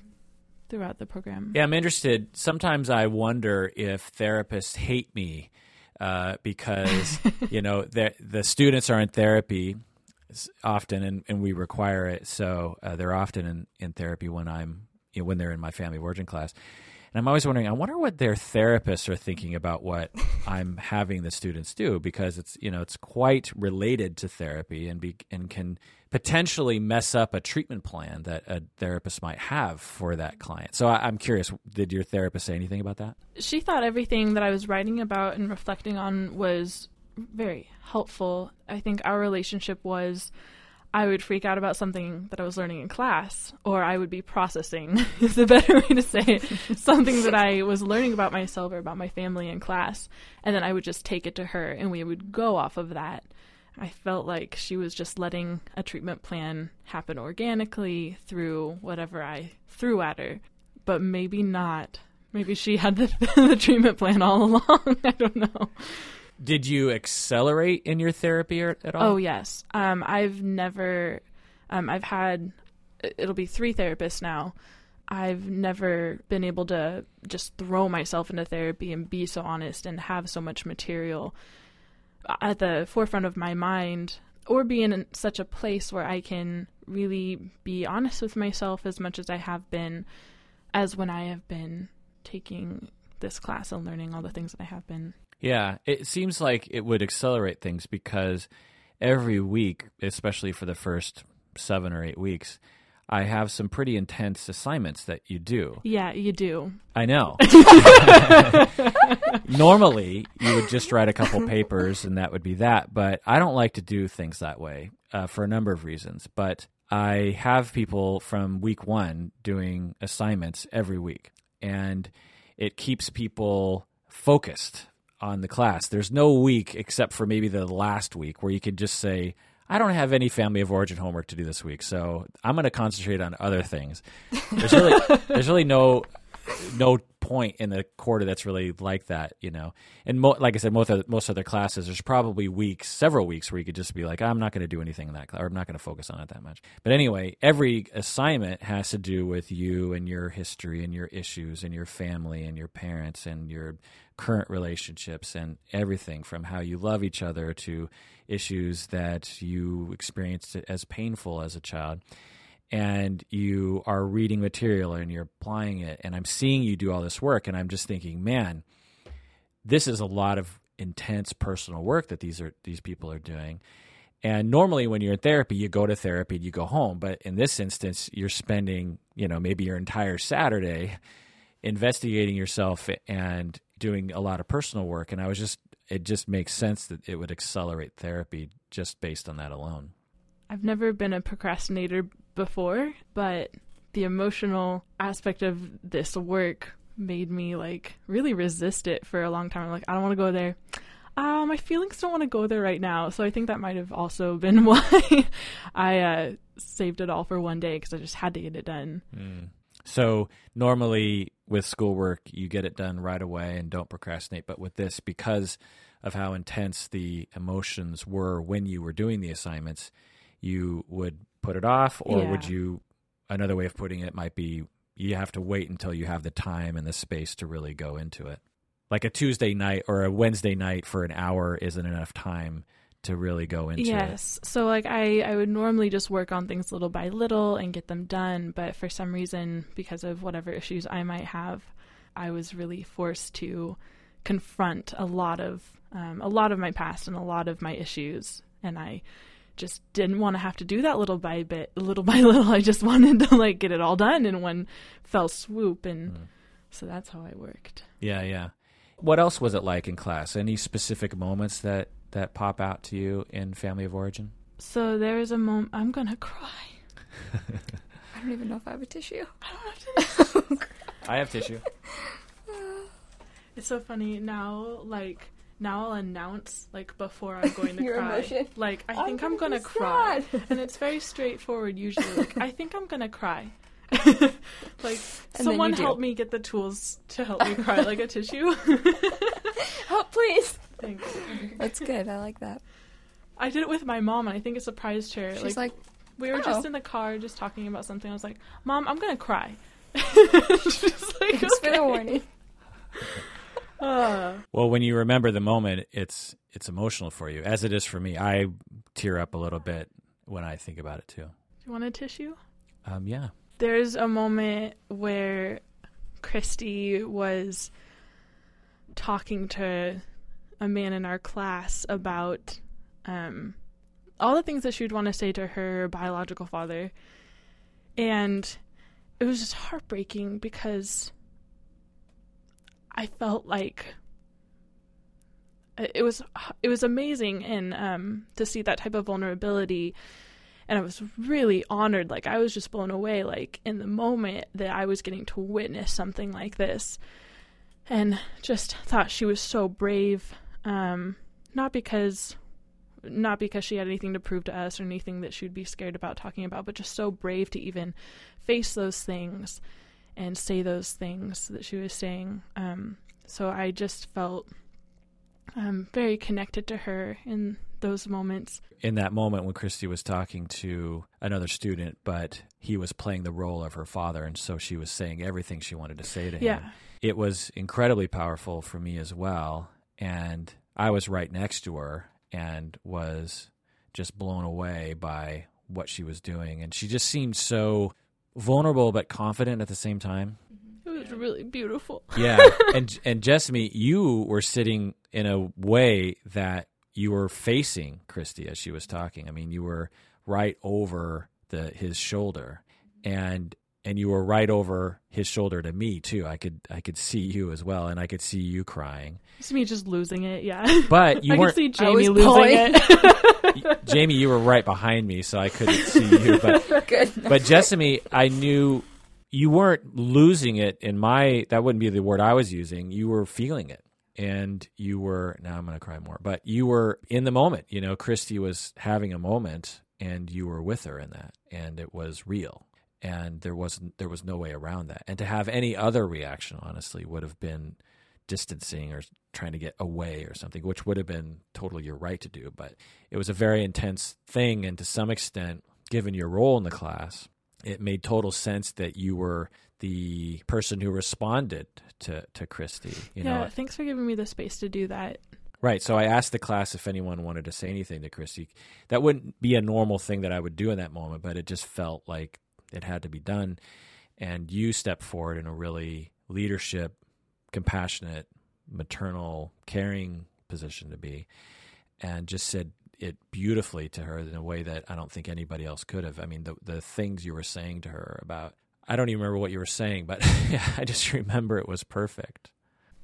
throughout the program. Yeah, I'm interested. Sometimes I wonder if therapists hate me uh, because you know the the students are in therapy often, and, and we require it. So uh, they're often in, in therapy when I'm you know, when they're in my family of origin class. And I'm always wondering, I wonder what their therapists are thinking about what I'm having the students do because it's you know it's quite related to therapy and be and can potentially mess up a treatment plan that a therapist might have for that client. So I, I'm curious, did your therapist say anything about that? she thought everything that I was writing about and reflecting on was very helpful. I think our relationship was I would freak out about something that I was learning in class, or I would be processing, is the better way to say it, something that I was learning about myself or about my family in class. And then I would just take it to her and we would go off of that. I felt like she was just letting a treatment plan happen organically through whatever I threw at her, but maybe not. Maybe she had the, the treatment plan all along. I don't know. Did you accelerate in your therapy or, at all? Oh yes. Um, I've never. Um, I've had. It'll be three therapists now. I've never been able to just throw myself into therapy and be so honest and have so much material at the forefront of my mind, or be in such a place where I can really be honest with myself as much as I have been, as when I have been taking this class and learning all the things that I have been. Yeah, it seems like it would accelerate things because every week, especially for the first seven or eight weeks, I have some pretty intense assignments that you do. Yeah, you do. I know. Normally, you would just write a couple papers and that would be that. But I don't like to do things that way uh, for a number of reasons. But I have people from week one doing assignments every week, and it keeps people focused on the class. There's no week except for maybe the last week where you could just say, I don't have any family of origin homework to do this week, so I'm going to concentrate on other things. There's really, there's really no no point in the quarter that's really like that, you know. And mo- like I said, most of, most other classes, there's probably weeks, several weeks, where you could just be like, I'm not going to do anything in that class, or I'm not going to focus on it that much. But anyway, every assignment has to do with you and your history and your issues and your family and your parents and your current relationships and everything from how you love each other to issues that you experienced as painful as a child. And you are reading material and you're applying it. And i'm seeing you do all this work and i'm just thinking man this is a lot of intense personal work that these are these people are doing. And normally when you're in therapy you go to therapy and you go home. But in this instance you're spending you know maybe your entire saturday investigating yourself and doing a lot of personal work and i was just it just makes sense that it would accelerate therapy just based on that alone. I've never been a procrastinator before, but the emotional aspect of this work made me like really resist it for a long time. I'm like, I don't want to go there. Uh, my feelings don't want to go there right now. So I think that might have also been why I uh, saved it all for one day because I just had to get it done. Mm. So normally with schoolwork, you get it done right away and don't procrastinate. But with this, because of how intense the emotions were when you were doing the assignments, you would put it off, or Yeah. would you? Another way of putting it might be you have to wait until you have the time and the space to really go into it. Like a Tuesday night or a Wednesday night for an hour isn't enough time to really go into it. Yes. So like I I would normally just work on things little by little and get them done, but for some reason because of whatever issues I might have, I was really forced to confront a lot of um, a lot of my past and a lot of my issues, and I just didn't want to have to do that little by bit, little by little. I just wanted to like get it all done in one fell swoop, and Mm. so that's how I worked. Yeah, yeah. What else was it like in class? Any specific moments that that pop out to you in Family of Origin? So there is a moment I'm gonna cry. I don't even know if I have a tissue. I don't have to. I have tissue. It's so funny now. Like now, I'll announce like before I'm going to Your cry. emotion. Like I I'm think I'm gonna gonna cry, sad. and it's very straightforward. Usually, like I think I'm gonna cry. like then someone help me get the tools to help me cry, like a tissue. Oh, please. Thanks. That's good. I like that. I did it with my mom, and I think it surprised her. She's like, we were "Oh." just in the car, just talking about something. I was like, "Mom, I'm gonna cry." She's like, thanks for the warning. Uh, Well, when you remember the moment, it's it's emotional for you, as it is for me. I tear up a little bit when I think about it too. do you want a tissue? Um, yeah. there's a moment where Christy was talking to a man in our class about um, all the things that she would want to say to her biological father. And it was just heartbreaking because I felt like it was it was amazing and um, to see that type of vulnerability and I was really honored. Like I was just blown away, like in the moment that I was getting to witness something like this, and just thought she was so brave. Um, not because, not because she had anything to prove to us or anything that she'd be scared about talking about, but just so brave to even face those things and say those things that she was saying. Um, so I just felt um, very connected to her in those moments. In that moment when Christy was talking to another student, but he was playing the role of her father, and so she was saying everything she wanted to say to him. It was incredibly powerful for me as well. And I was right next to her and was just blown away by what she was doing. And she just seemed so vulnerable but confident at the same time. Mm-hmm. It was really beautiful. Yeah. and and Jessamy, you were sitting in a way that you were facing Christy as she was talking. I mean, you were right over the his shoulder and and you were right over his shoulder to me too. I could I could see you as well and I could see you crying. It's me just losing it, yeah. But you I weren't see I Jamie losing pulling. it. Jamie, you were right behind me, so I couldn't see you. But Good. but Jessamy, I knew you weren't losing it in my that wouldn't be the word I was using. You were feeling it. And you were now I'm gonna cry more. But you were in the moment. You know, Christy was having a moment and you were with her in that. And it was real. And there wasn't there was no way around that. And to have any other reaction, honestly, would have been distancing or trying to get away or something, which would have been totally your right to do. But it was a very intense thing. And to some extent, given your role in the class, it made total sense that you were the person who responded to, to Christy. You yeah, know, thanks for giving me the space to do that. Right. So I asked the class if anyone wanted to say anything to Christy. That wouldn't be a normal thing that I would do in that moment, but it just felt like it had to be done. And you stepped forward in a really leadership, compassionate, maternal, caring position to be, and just said it beautifully to her in a way that I don't think anybody else could have. I mean, the the things you were saying to her about I don't even remember what you were saying, but yeah, I just remember it was perfect.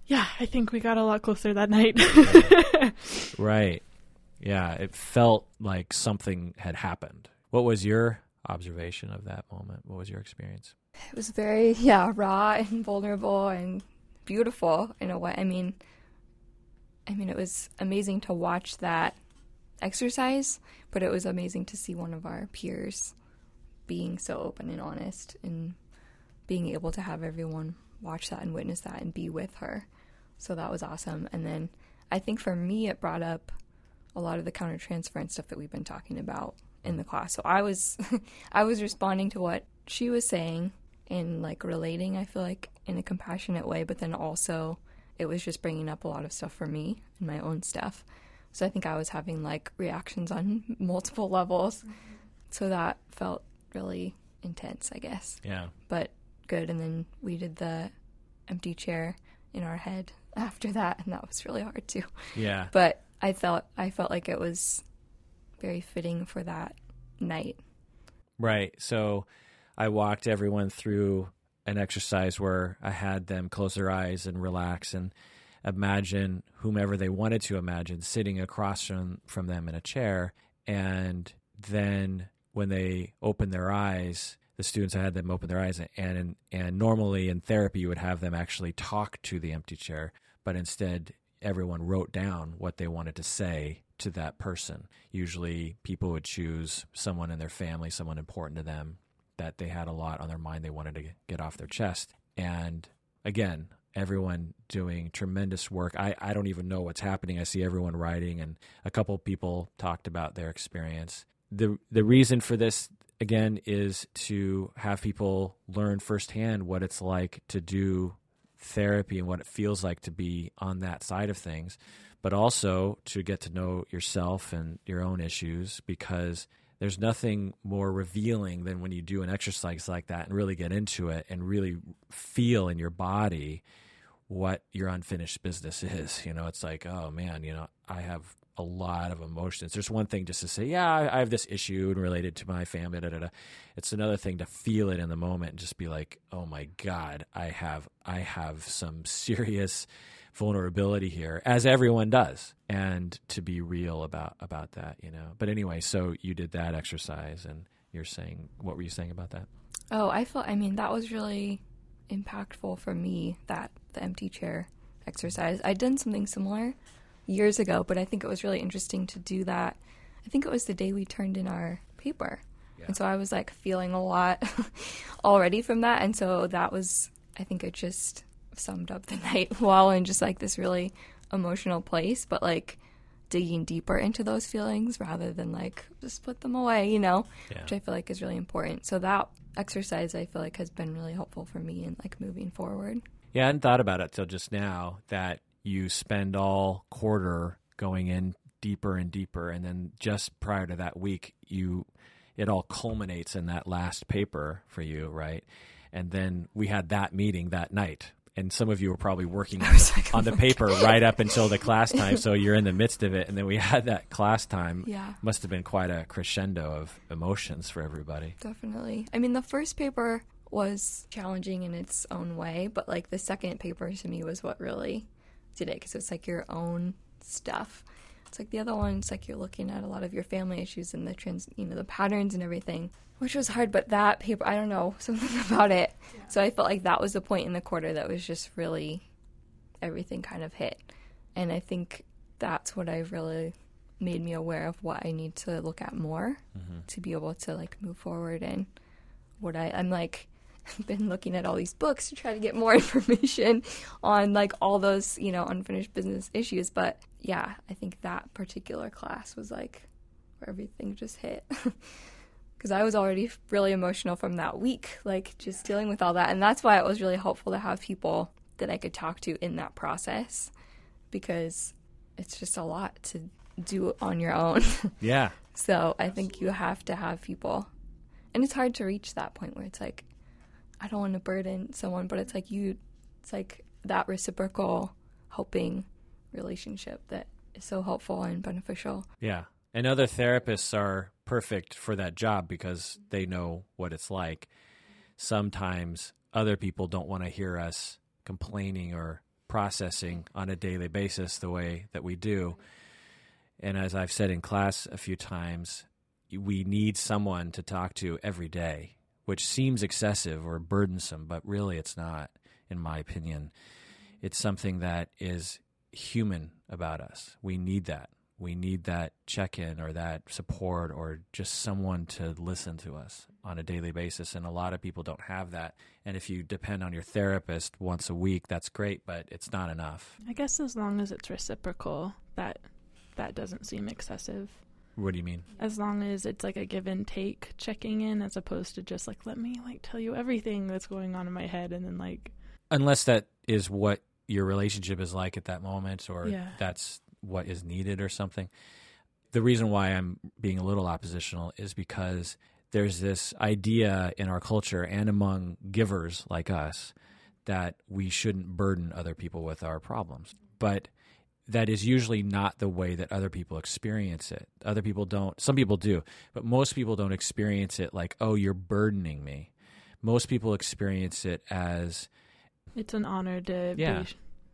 yeah, I think we got a lot closer that night. Right. Yeah, it felt like something had happened. What was your observation of that moment? What was your experience? It was very, yeah, raw and vulnerable and beautiful in a way. I mean, I mean, it was amazing to watch that exercise, but it was amazing to see one of our peers being so open and honest and being able to have everyone watch that and witness that and be with her. So that was awesome. And then I think for me, it brought up a lot of the countertransference stuff that we've been talking about in the class. So I was, I was responding to what she was saying and like relating. I feel like in a compassionate way, but then also it was just bringing up a lot of stuff for me and my own stuff. So I think I was having like reactions on multiple levels. Mm-hmm. So that felt really intense, I guess. Yeah. But good. And then we did the empty chair in our head after that, and that was really hard too. Yeah. But I felt I felt like it was very fitting for that night. Right. So I walked everyone through an exercise where I had them close their eyes and relax and imagine whomever they wanted to imagine sitting across from, from them in a chair. And then when they opened their eyes, the students I had them open their eyes and and normally in therapy you would have them actually talk to the empty chair, but instead everyone wrote down what they wanted to say to that person. Usually people would choose someone in their family, someone important to them that they had a lot on their mind they wanted to get off their chest. And again, everyone doing tremendous work. I, I don't even know what's happening. I see everyone writing and a couple people talked about their experience. The the reason for this again is to have people learn firsthand what it's like to do therapy and what it feels like to be on that side of things, but also to get to know yourself and your own issues because there's nothing more revealing than when you do an exercise like that and really get into it and really feel in your body what your unfinished business is. You know, it's like, oh man, you know, I have a lot of emotions. There's one thing just to say, yeah, I, have this issue related to my family. Da, da, da. It's another thing to feel it in the moment and just be like, oh my god, I have I have some serious vulnerability here, as everyone does, and to be real about about that, you know. But anyway, so you did that exercise, and you're saying, what were you saying about that? Oh, I felt. I mean, that was really impactful for me. That the empty chair exercise. I'd done something similar years ago, but I think it was really interesting to do that. I think it was the day we turned in our paper. Yeah. And so I was like feeling a lot already from that. And so that was, I think it just summed up the night while in just like this really emotional place, but like digging deeper into those feelings rather than like just put them away, you know, yeah. which I feel like is really important. So that exercise I feel like has been really helpful for me in like moving forward. Yeah, I hadn't thought about it till just now that you spend all quarter going in deeper and deeper and then just prior to that week you it all culminates in that last paper for you right and then we had that meeting that night and some of you were probably working on the, like, on the paper right up until the class time so you're in the midst of it. And then we had that class time. Yeah. Must have been quite a crescendo of emotions for everybody. Definitely. I mean the first paper was challenging in its own way but like the second paper to me was what really did it because it's like your own stuff. It's like the other one, it's like you're looking at a lot of your family issues and the trans, you know, the patterns and everything, which was hard. But that paper, I don't know, something about it. Yeah. So I felt like that was the point in the quarter that was just really everything kind of hit. And I think that's what I really made me aware of what I need to look at more mm-hmm. to be able to like move forward and what I, I'm like, been looking at all these books to try to get more information on like all those, you know, unfinished business issues. But yeah, I think that particular class was like where everything just hit. Because I was already really emotional from that week, like just dealing with all that. And that's why it was really helpful to have people that I could talk to in that process because it's just a lot to do on your own. Yeah. so I think you have to have people. And it's hard to reach that point where it's like, I don't want to burden someone, but it's like you, it's like that reciprocal helping relationship that is so helpful and beneficial. Yeah. And other therapists are perfect for that job because they know what it's like. Sometimes other people don't want to hear us complaining or processing on a daily basis the way that we do. And as I've said in class a few times, we need someone to talk to every day, which seems excessive or burdensome, but really it's not, in my opinion. It's something that is human about us. We need that. We need that check in or that support or just someone to listen to us on a daily basis. And a lot of people don't have that. And if you depend on your therapist once a week, that's great, but it's not enough. I guess as long as it's reciprocal, that that doesn't seem excessive. What do you mean? As long as it's like a give and take checking in as opposed to just like let me like tell you everything that's going on in my head and then like Unless that is what your relationship is like at that moment or Yeah. that's what is needed or something. The reason why I'm being a little oppositional is because there's this idea in our culture and among givers like us that we shouldn't burden other people with our problems. But that is usually not the way that other people experience it. Other people don't, some people do, but most people don't experience it like, oh, you're burdening me. Most people experience it as, it's an honor to Yeah. be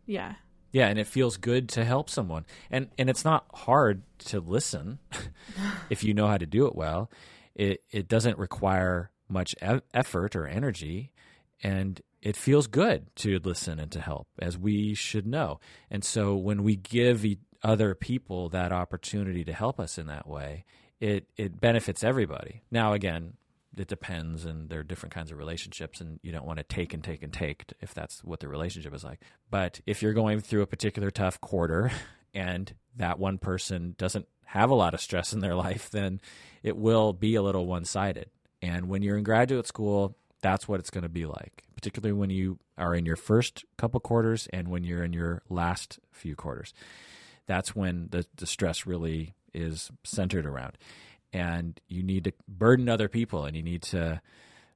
yeah. Yeah, and it feels good to help someone. And and it's not hard to listen if you know how to do it well. It it doesn't require much e- effort or energy and it feels good to listen and to help as we should know. And so when we give e- other people that opportunity to help us in that way, it it benefits everybody. Now again, it depends and there are different kinds of relationships and you don't want to take and take and take if that's what the relationship is like. But if you're going through a particular tough quarter and that one person doesn't have a lot of stress in their life then it will be a little one-sided. And when you're in graduate school that's what it's going to be like particularly when you are in your first couple quarters and when you're in your last few quarters. That's when the, the stress really is centered around and you need to burden other people and you need to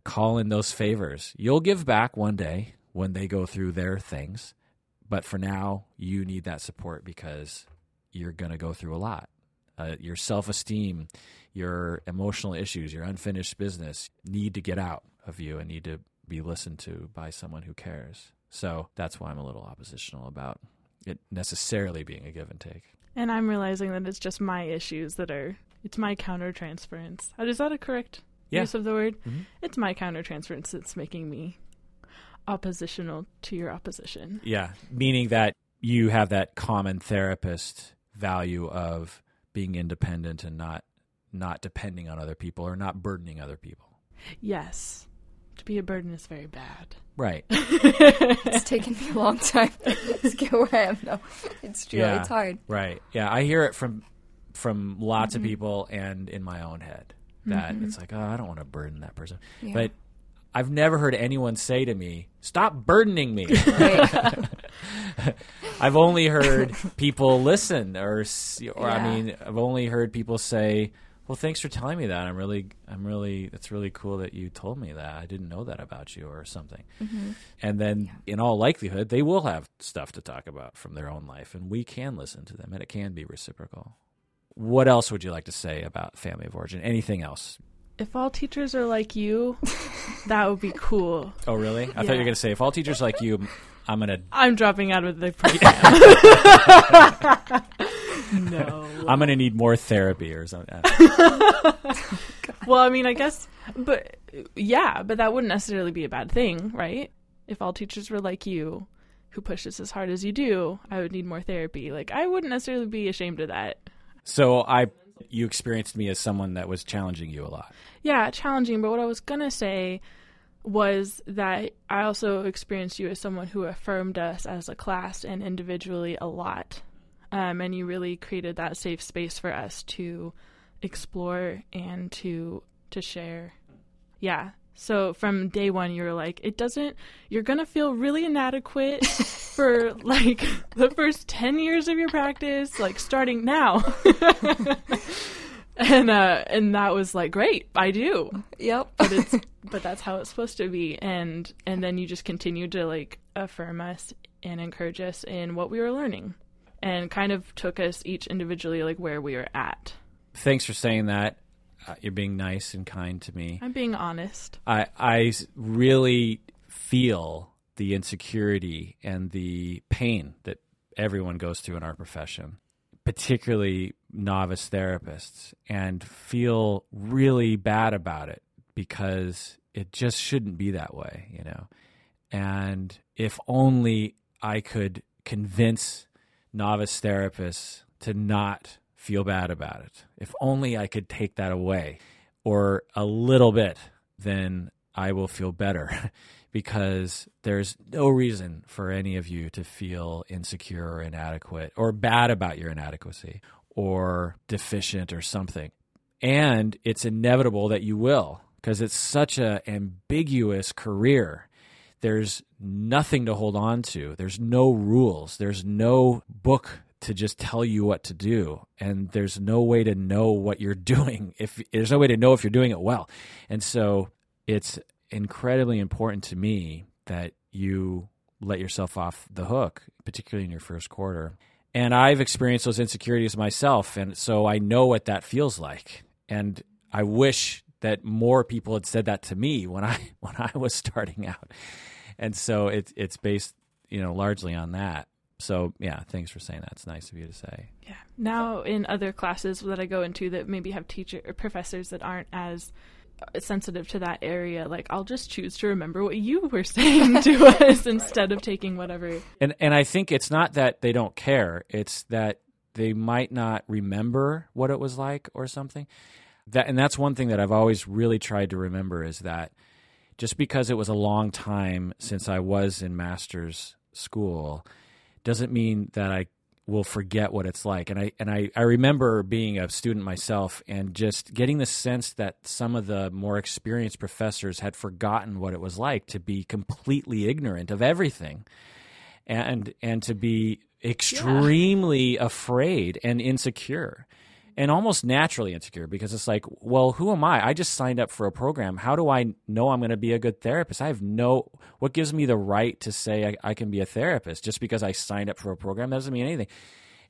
call in those favors. You'll give back one day when they go through their things, but for now, you need that support because you're going to go through a lot. Uh, your self esteem, your emotional issues, your unfinished business need to get out of you and need to be listened to by someone who cares. So that's why I'm a little oppositional about it necessarily being a give and take. And I'm realizing that it's just my issues that are it's my countertransference. Uh, Is that a correct Yeah. use of the word? Mhm. It's my countertransference that's making me oppositional to your opposition. Yeah, meaning that you have that common therapist value of being independent and not not depending on other people or not burdening other people. Yes. To be a burden is very bad. Right. It's taken me a long time to get where I am now. It's true. Yeah. It's hard. Right. Yeah, I hear it from from lots of people and in my own head that it's like, "Oh, I don't want to burden that person." Yeah. But I've never heard anyone say to me, "Stop burdening me." Right. I've only heard people listen, or or I mean, I've only heard people say, "Well, thanks for telling me that. I'm really, I'm really, it's really cool that you told me that. I didn't know that about you, or something." Mm-hmm. And then, in all likelihood, they will have stuff to talk about from their own life, and we can listen to them, and it can be reciprocal. What else would you like to say about family of origin? Anything else? If all teachers are like you, that would be cool. Oh, really? I thought you were going to say if all teachers like you, I'm going to I'm dropping out of the program. no. I'm going to need more therapy or something. Well, I mean, I guess, but yeah, but that wouldn't necessarily be a bad thing, right? If all teachers were like you, who pushes as hard as you do, I would need more therapy. Like, I wouldn't necessarily be ashamed of that. So I, you experienced me as someone that was challenging you a lot. Yeah, challenging. But what I was gonna say was that I also experienced you as someone who affirmed us as a class and individually a lot. Um, and you really created that safe space for us to explore and to to share. Yeah. So from day one, you were like, it doesn't. You're gonna feel really inadequate for like the first ten years of your practice, like starting now. and uh, and that was like great. I do Yep. but it's but that's how it's supposed to be and and then you just continue to like affirm us and encourage us in what we were learning and kind of took us each individually like where we were at Thanks for saying that. Uh, you're being nice and kind to me. i'm being honest I I really feel the insecurity and the pain that everyone goes through in our profession, particularly novice therapists, and feel really bad about it because it just shouldn't be that way, you know. And if only I could convince novice therapists to not feel bad about it. If only I could take that away or a little bit, then I will feel better because there's no reason for any of you to feel insecure or inadequate or bad about your inadequacy or deficient or something. And it's inevitable that you will because it's such an ambiguous career. There's nothing to hold on to. There's no rules. There's no book to just tell you what to do. And there's no way to know what you're doing if there's no way to know if you're doing it well. And so it's incredibly important to me that you let yourself off the hook particularly in your first quarter. And i've experienced those insecurities myself and so i know what that feels like. And i wish that more people had said that to me when i when i was starting out. And so it's it's based you know largely on that so yeah, thanks for saying that. It's nice of you to say. Yeah. Now in other classes that I go into that maybe have teacher or professors that aren't as sensitive to that area, like I'll just choose to remember what you were saying to us instead of taking whatever. And and I think it's not that they don't care; it's that they might not remember what it was like or something. That and that's one thing that I've always really tried to remember is that just because it was a long time since I was in master's school doesn't mean that I will forget what it's like. And I and I, I remember being a student myself and just getting the sense that some of the more experienced professors had forgotten what it was like to be completely ignorant of everything and and to be extremely yeah. afraid and insecure and almost naturally insecure because it's like, well, who am I? I just signed up for a program. How do I know I'm going to be a good therapist? I have no, what gives me the right to say I, I can be a therapist just because I signed up for a program doesn't mean anything.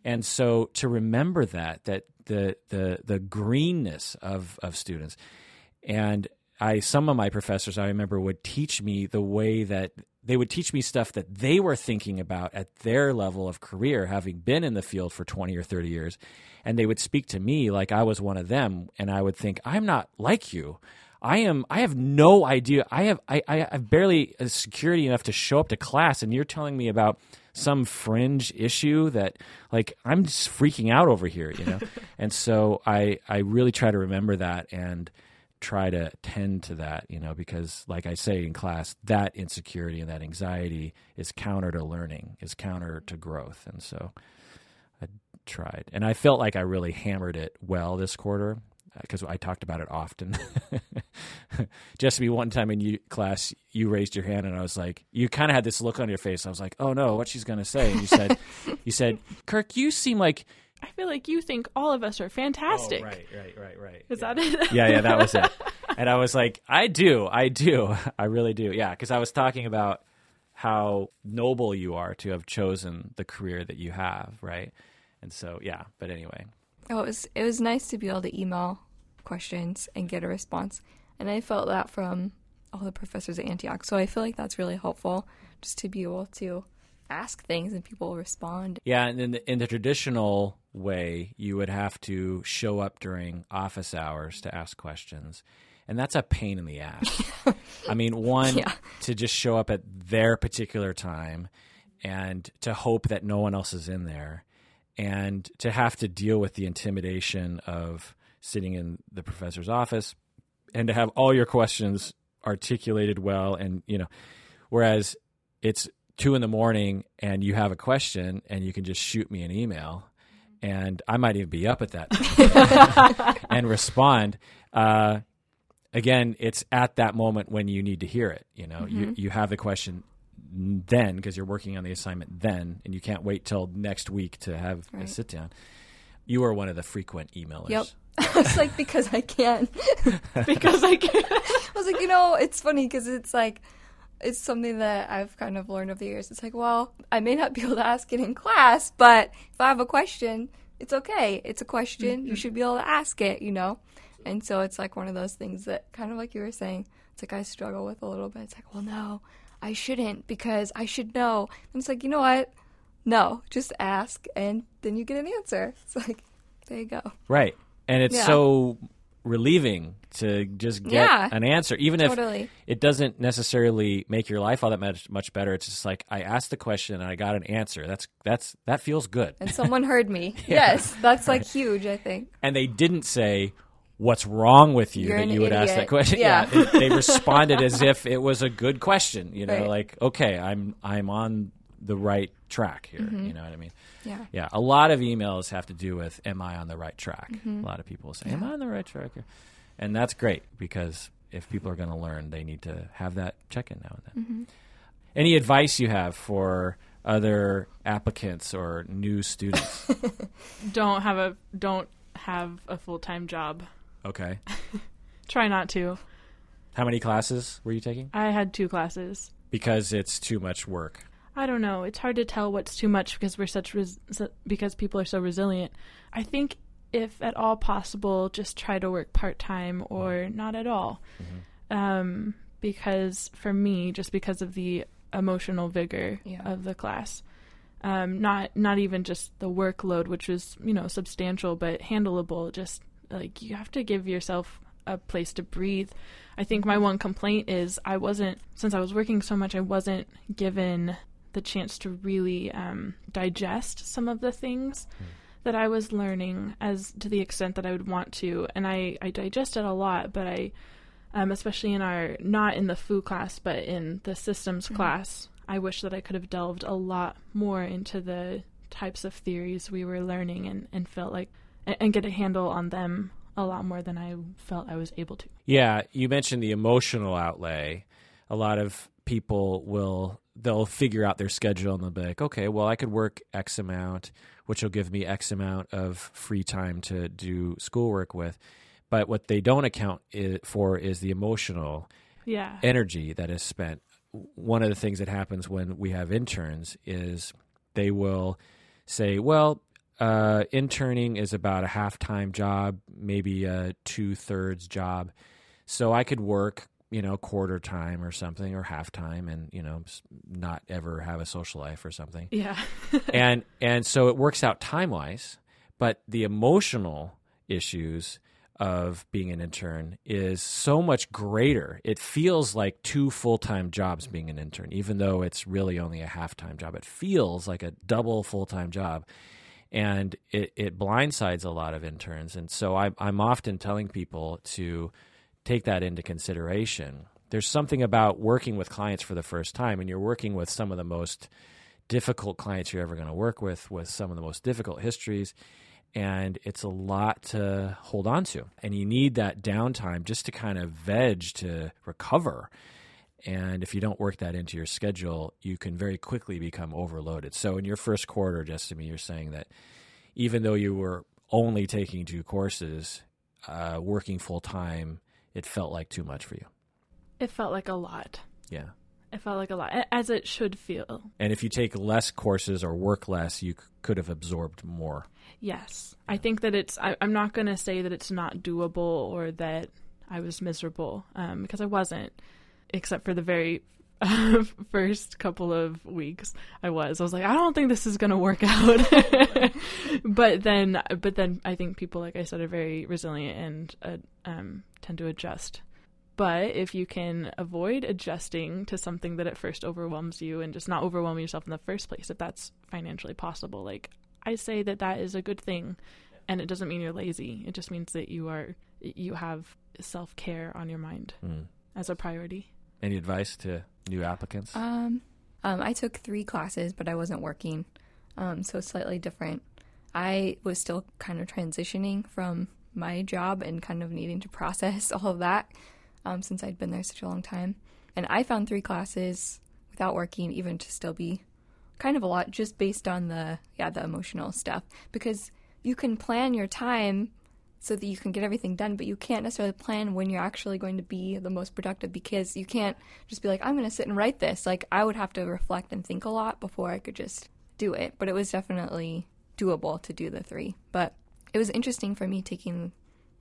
And so to remember that, that the, the, the greenness of, of students and I, some of my professors I remember would teach me the way that they would teach me stuff that they were thinking about at their level of career, having been in the field for 20 or 30 years. And they would speak to me like I was one of them. And I would think, I'm not like you. I am. I have no idea. I have. I. I have barely security enough to show up to class, and you're telling me about some fringe issue that, like, I'm just freaking out over here, you know. and so I. I really try to remember that and try to tend to that, you know, because like I say in class, that insecurity and that anxiety is counter to learning, is counter to growth. And so I tried. And I felt like I really hammered it well this quarter uh, because I talked about it often. Just be one time in you, class, you raised your hand, and I was like, you kind of had this look on your face. I was like, oh no, what she's going to say? And you said, you said, Kirk, you seem like feel like you think all of us are fantastic. Oh, right, right, right, right. Is yeah. that it? yeah, yeah, that was it. And I was like, I do, I do, I really do. Yeah, because I was talking about how noble you are to have chosen the career that you have, right? And so, yeah. But anyway. Oh, it was it was nice to be able to email questions and get a response, and I felt that from all the professors at Antioch. So I feel like that's really helpful, just to be able to ask things and people respond. Yeah, and in the, in the traditional way, you would have to show up during office hours to ask questions. And that's a pain in the ass. I mean, one, yeah. to just show up at their particular time and to hope that no one else is in there and to have to deal with the intimidation of sitting in the professor's office and to have all your questions articulated well and you know whereas it's two in the morning and you have a question and you can just shoot me an email and I might even be up at that and respond. Uh, again, it's at that moment when you need to hear it. You know, mm-hmm. you you have the question then because you're working on the assignment then, and you can't wait till next week to have right. a sit down. You are one of the frequent emailers. Yep. I was like, because I can. because I can. I was like, you know, it's funny because it's like it's something that I've kind of learned over the years. It's like, well, I may not be able to ask it in class, but if I have a question, it's okay. It's a question. Mm-hmm. You should be able to ask it, you know? And so it's like one of those things that kind of like you were saying, It's like I struggle with a little bit. It's like, well, no, I shouldn't because I should know. And it's like, you know what? No, just ask, and then you get an answer. It's like, there you go. Right. And it's Yeah. so relieving to just get Yeah. an answer, even if it doesn't necessarily make your life all that much much better. It's just like I asked the question and I got an answer. That's that's that feels good. And someone heard me. Yes, that's like huge. I think. And they didn't say what's wrong with you You're that you would ask that idiot. question. Yeah. they, they responded as if it was a good question. You know, Right. like okay, I'm I'm on the right track here. Mm-hmm. You know what I mean? Yeah. Yeah, a lot of emails have to do with "Am I on the right track?" Mm-hmm. A lot of people say, "Am I on the right track?" here?" And that's great because if people are going to learn, they need to have that check in now and then. Mm-hmm. Any advice you have for other applicants or new students? Don't have a don't have a full time job. okay, Try not to. how many classes were you taking? I had two classes. Because it's too much work. I don't know. It's hard to tell what's too much because we're such res- because people are so resilient. I think if at all possible, just try to work part time or not at all. Um, because for me, just because of the emotional vigor Yeah. of the class, um, not not even just the workload, which was you know substantial but handleable. Just like you have to give yourself a place to breathe. I think my one complaint is I wasn't since I was working so much. I wasn't given the chance to really um, digest some of the things that I was learning as to the extent that I would want to, and I I digested a lot, but I um, especially in our not in the food class but in the systems class i wish that i could have delved a lot more into the types of theories we were learning and, and felt like and, and get a handle on them a lot more than i felt i was able to. Yeah, you mentioned the emotional outlay. A lot of people will they'll figure out their schedule and they'll be like, okay, well, I could work X amount, which will give me X amount of free time to do schoolwork with. But what they don't account for is the emotional yeah energy that is spent. One of the things that happens when we have interns is they will say, well, uh, interning is about a half time job, maybe a two thirds job. So I could work, you know, quarter time or something or half time and, you know, not ever have a social life or something yeah and and so it works out time wise, but the emotional issues of being an intern is so much greater. It feels like two full time jobs being an intern, even though it's really only a half time job. It feels like a double full time job. And it, it blindsides a lot of interns. And so I'm, I'm often telling people to take that into consideration. There's something about working with clients for the first time, and you're working with some of the most difficult clients you're ever going to work with, with some of the most difficult histories. And it's a lot to hold on to. And you need that downtime just to kind of veg to recover. And if you don't work that into your schedule, you can very quickly become overloaded. So, in your first quarter, just you're saying that even though you were only taking two courses, uh, working full time, it felt like too much for you. it felt like a lot Yeah. it felt like a lot as it should feel And if you take less courses or work less, you c- could have absorbed more. Yes. I think that it's, I, I'm not going to say that it's not doable or that I was miserable um, because I wasn't, except for the very first couple of weeks I was. I was like, I don't think this is going to work out. but then, but then I think people, like I said, are very resilient and uh, um, tend to adjust. But if you can avoid adjusting to something that at first overwhelms you and just not overwhelm yourself in the first place, if that's financially possible, like I say that that is a good thing, and it doesn't mean you're lazy. It just means that you are you have self care on your mind Mm. as a priority. Any advice to new applicants? Um, um, I took three classes, but I wasn't working, um, so slightly different. I was still kind of transitioning from my job and kind of needing to process all of that um, since I'd been there such a long time. And I found three classes without working, even to still be kind of a lot, just based on the yeah the emotional stuff. Because you can plan your time so that you can get everything done, but you can't necessarily plan when you're actually going to be the most productive because you can't just be like, I'm going to sit and write this. Like, I would have to reflect and think a lot before I could just do it. But it was definitely doable to do the three. But it was interesting for me taking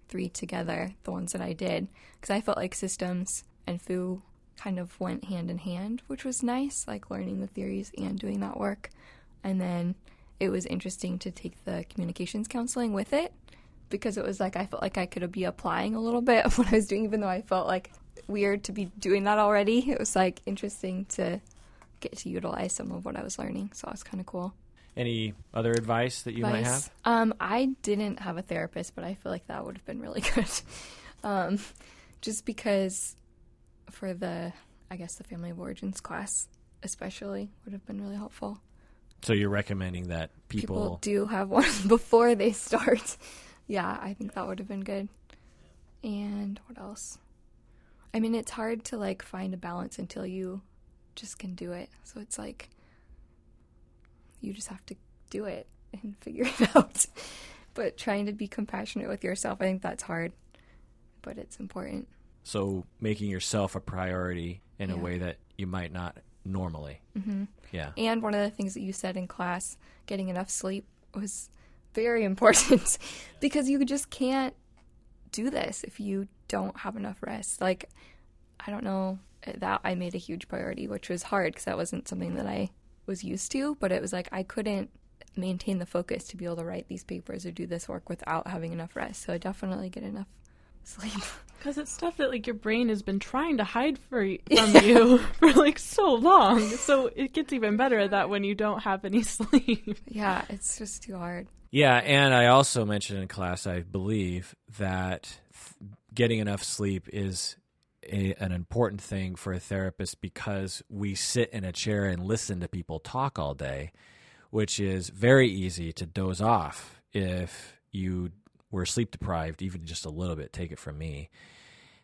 three together, the ones that I did, because I felt like systems and Fu kind of went hand in hand, which was nice, like learning the theories and doing that work. And then it was interesting to take the communications counseling with it because it was like I felt like I could be applying a little bit of what I was doing, even though I felt like weird to be doing that already. It was like interesting to get to utilize some of what I was learning. So it was kind of cool. Any other advice that you advice? might have? Um, I didn't have a therapist, but I feel like that would have been really good. um, just because for the, I guess, the family of origins class, especially, would have been really helpful. So you're recommending that people, people do have one before they start. Yeah, I think that would have been good. And what else? I mean, it's hard to like find a balance until you just can do it. So it's like you just have to do it and figure it out. but trying to be compassionate with yourself, I think that's hard, but it's important. So making yourself a priority in Yeah. a way that you might not normally. hmm Yeah. And one of the things that you said in class, getting enough sleep, was very important because you just can't do this if you don't have enough rest. Like, I don't know eh, that I made a huge priority, which was hard because that wasn't something that I was used to, but it was like I couldn't maintain the focus to be able to write these papers or do this work without having enough rest. So I definitely get enough sleep. Because it's stuff that like your brain has been trying to hide for, from you for like so long. So it gets even better at that when you don't have any sleep. yeah, it's just too hard. Yeah, and I also mentioned in class, I believe, that getting enough sleep is a, an important thing for a therapist because we sit in a chair and listen to people talk all day, which is very easy to doze off if you were sleep deprived, even just a little bit. Take it from me.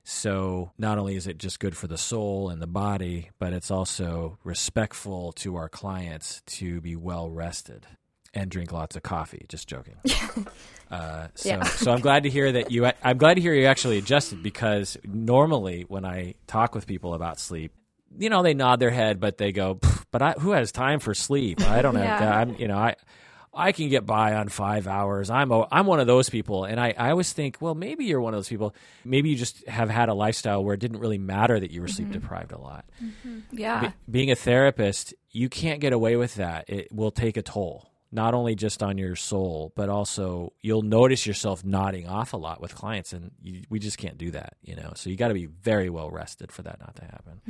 So, not only is it just good for the soul and the body, but it's also respectful to our clients to be well rested and drink lots of coffee. Just joking. uh, so, Yeah. so I'm glad to hear that you. I'm glad to hear you actually adjusted because normally when I talk with people about sleep, you know, they nod their head, but they go, "But I, who has time for sleep? I don't have. Yeah. that. I'm, you know, I." I can get by on five hours. I'm a, I'm one of those people, and I, I always think, well, maybe you're one of those people. Maybe you just have had a lifestyle where it didn't really matter that you were sleep deprived a lot. Yeah. Be- being a therapist, you can't get away with that. It will take a toll, not only just on your soul, but also you'll notice yourself nodding off a lot with clients, and you, we just can't do that, you know. So you got to be very well rested for that not to happen.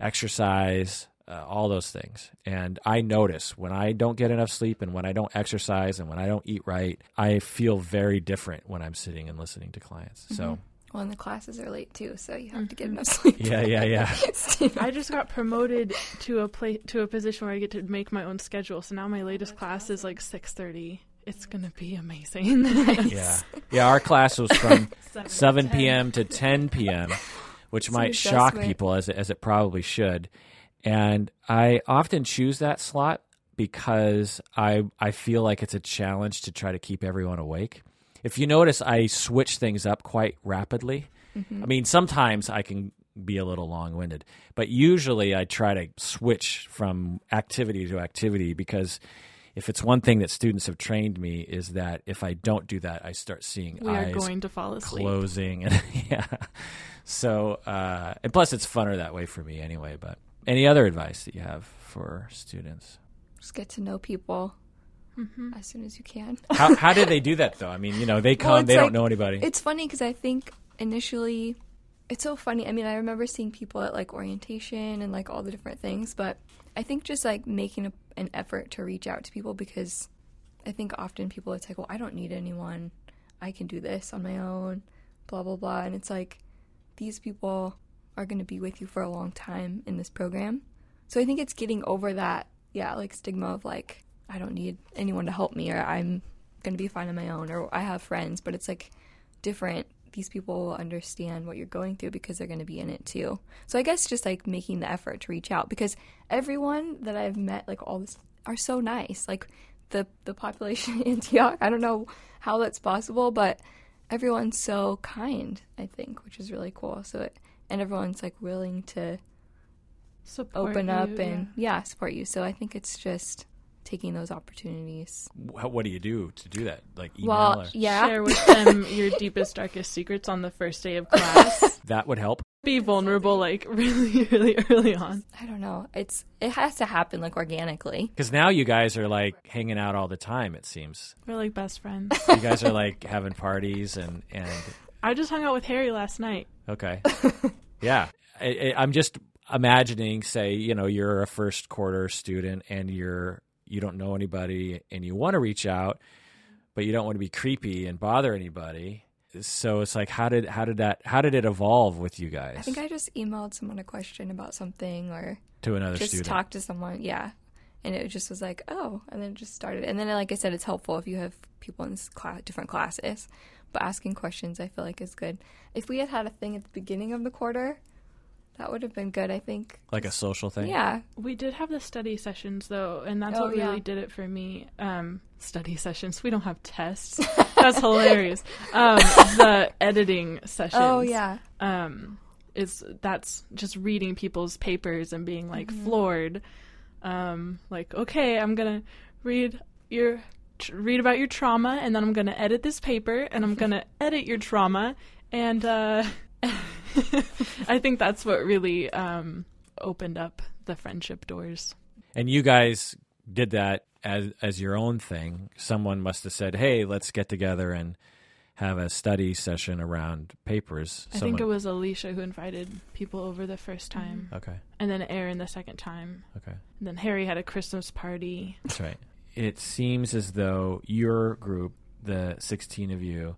Exercise, uh, all those things, and I notice when I don't get enough sleep, and when I don't exercise, and when I don't eat right, I feel very different when I'm sitting and listening to clients. So Well, and the classes are late too, so you have to get mm-hmm. enough sleep. yeah, yeah, yeah. I just got promoted to a play to a position where I get to make my own schedule. So now my oh, latest class is like six thirty. It's gonna be amazing. Yeah. Yeah, our class was from Seven 7 to p.m. to 10 p.m., which It's might shock adjustment. people as it, as it probably should. And I often choose that slot because I I feel like it's a challenge to try to keep everyone awake. If you notice, I switch things up quite rapidly. I mean, sometimes I can be a little long winded, but usually I try to switch from activity to activity because if it's one thing that students have trained me is that if I don't do that, I start seeing We are eyes going to fall asleep. closing and yeah. So uh, and plus it's funner that way for me anyway. But any other advice that you have for students? Just get to know people Mm-hmm. as soon as you can. How how do they do that though? I mean, you know, they come, Well, it's they don't know anybody. It's funny because I think initially, it's so funny. I mean, I remember seeing people at like orientation and like all the different things, but I think just like making a, an effort to reach out to people because I think often people it's like, well, I don't need anyone. I can do this on my own, blah, blah, blah. And it's like, these people are going to be with you for a long time in this program. So I think it's getting over that, yeah, like stigma of like, I don't need anyone to help me or I'm going to be fine on my own or I have friends, but it's like different. These people will understand what you're going through because they're going to be in it too. So I guess just like making the effort to reach out because everyone that I've met, like all this, are so nice. Like the the population in Antioch, I don't know how that's possible, but everyone's so kind. I think, which is really cool. So it, and everyone's like willing to Support open you, up yeah. and yeah. support you. So I think it's just taking those opportunities. Wh- What do you do to do that? Like email Well, or yeah. Share with them your deepest, darkest secrets on the first day of class. that would help. Be vulnerable, like really, really early on. I don't know. It's it has to happen like organically. Because now you guys are like hanging out all the time. It seems We're like best friends. you guys are like having parties and and I just hung out with Harry last night. okay, yeah. I, I, I'm just imagining, say, you know, you're a first quarter student and you're you don't know anybody and you want to reach out, but you don't want to be creepy and bother anybody. So it's like, how did how did that how did it evolve with you guys I think I just emailed someone a question about something or to another just student? talked to someone. Yeah. And it just was like, oh, and then it just started. And then, like I said, it's helpful if you have people in class, different classes. But asking questions, I feel like, is good. If we had had a thing at the beginning of the quarter, that would have been good, I think. like a social thing. Yeah. We did have the study sessions though, and that's Oh, what yeah. really did it for me. Um, study sessions. We don't have tests. That's hilarious. Um, the editing sessions. Oh, yeah. Um, is that's just reading people's papers and being like floored. Um, like okay, I'm gonna read your tr- read about your trauma, and then I'm gonna edit this paper, and I'm gonna edit your trauma, and uh, I think that's what really um, opened up the friendship doors. And you guys did that as as your own thing. Someone must have said, "Hey, let's get together and have a study session around papers." I think it was Alicia who invited people over the first time, Okay. and then Aaron the second time, Okay. and then Harry had a Christmas party. That's right. It seems as though your group, the 16 of you,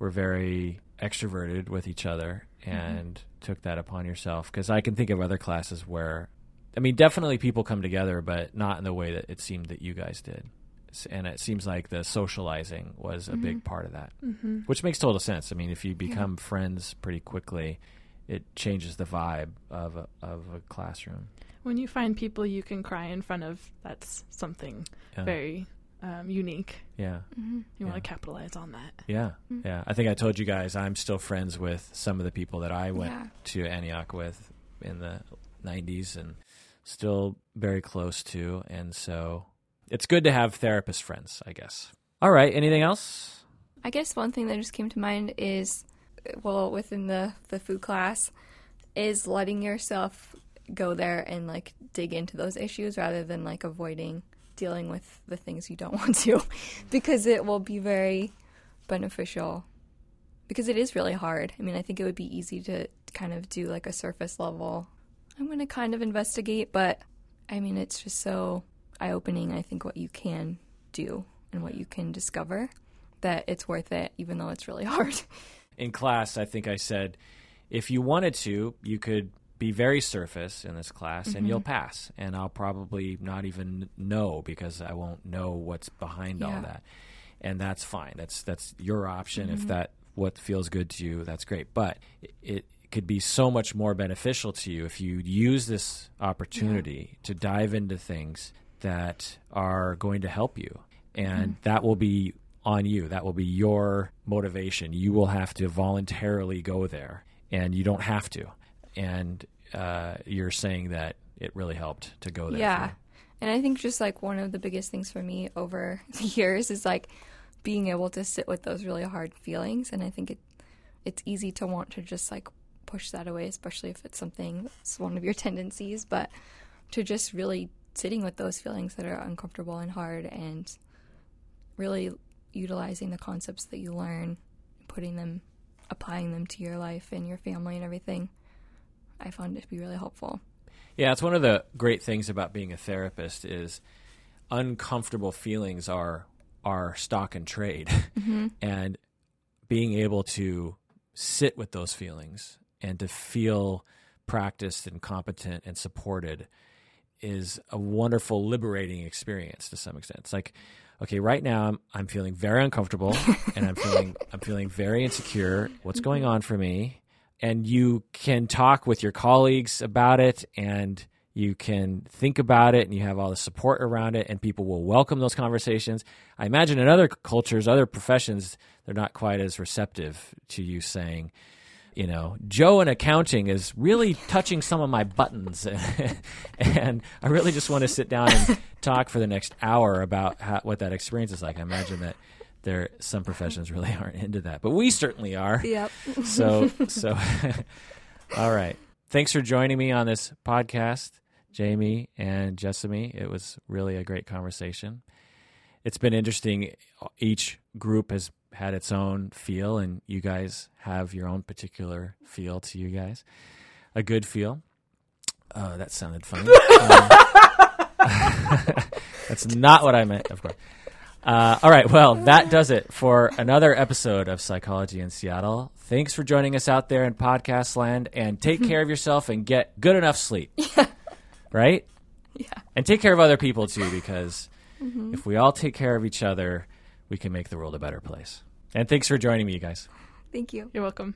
were very extroverted with each other and took that upon yourself. Because I can think of other classes where, I mean, definitely people come together, but not in the way that it seemed that you guys did. And it seems like the socializing was a big part of that, Mm-hmm. which makes total sense. I mean, if you become friends pretty quickly, it changes the vibe of a, of a classroom. When you find people you can cry in front of, that's something Yeah. very um, unique. yeah. Mm-hmm. You want Yeah. to capitalize on that. Yeah, Mm. yeah. I think I told you guys I'm still friends with some of the people that I went Yeah. to Antioch with in the 90s and still very close to. And so it's good to have therapist friends, I guess. All right. Anything else? I guess one thing that just came to mind is, well, within the the food class, is letting yourself go there and like dig into those issues rather than like avoiding dealing with the things you don't want to, because it will be very beneficial. Because it is really hard. I mean, I think it would be easy to kind of do like a surface level. I'm going to kind of investigate, but I mean, it's just so eye opening. I think what you can do and what you can discover that it's worth it, even though it's really hard. In class, I think I said if you wanted to, you could be very surface in this class and you'll mm-hmm. pass. And I'll probably not even know because I won't know what's behind all that. And that's fine. That's that's your option. If mm-hmm. that what feels good to you, that's great. But it, it could be so much more beneficial to you if you use this opportunity to dive into things that are going to help you. And mm-hmm. that will be on you. That will be your motivation. You will have to voluntarily go there, and you don't have to. And uh, you're saying that it really helped to go there. yeah. And I think just like one of the biggest things for me over the years is like being able to sit with those really hard feelings. And I think it it's easy to want to just like push that away, especially if it's something that's one of your tendencies. But to just really sitting with those feelings that are uncomfortable and hard and really utilizing the concepts that you learn, putting them, applying them to your life and your family and everything, I found it to be really helpful. Yeah, it's one of the great things about being a therapist is uncomfortable feelings are are stock and trade, mm-hmm. and being able to sit with those feelings and to feel practiced and competent and supported is a wonderful liberating experience to some extent. It's like, okay, right now I'm I'm feeling very uncomfortable and I'm feeling I'm feeling very insecure. What's going mm-hmm. on for me? And you can talk with your colleagues about it and you can think about it and you have all the support around it and people will welcome those conversations. I imagine in other cultures, other professions, they're not quite as receptive to you saying, you know, Joe in accounting is really touching some of my buttons, and I really just want to sit down and talk for the next hour about how, what that experience is like. I imagine that there some professions really aren't into that, but we certainly are. Yep. So so, all right. Thanks for joining me on this podcast, Jamie and Jessamy. It was really a great conversation. It's been interesting. Each group has had its own feel, and you guys have your own particular feel to you guys. A good feel. Uh, that sounded funny. Um, that's not what I meant, of course. Uh, all right, well, that does it for another episode of Psychology in Seattle. Thanks for joining us out there in podcast land, and take care of yourself and get good enough sleep. Yeah. Right? Yeah. And take care of other people too, because if we all take care of each other, we can make the world a better place. And thanks for joining me, you guys. Thank you. You're welcome.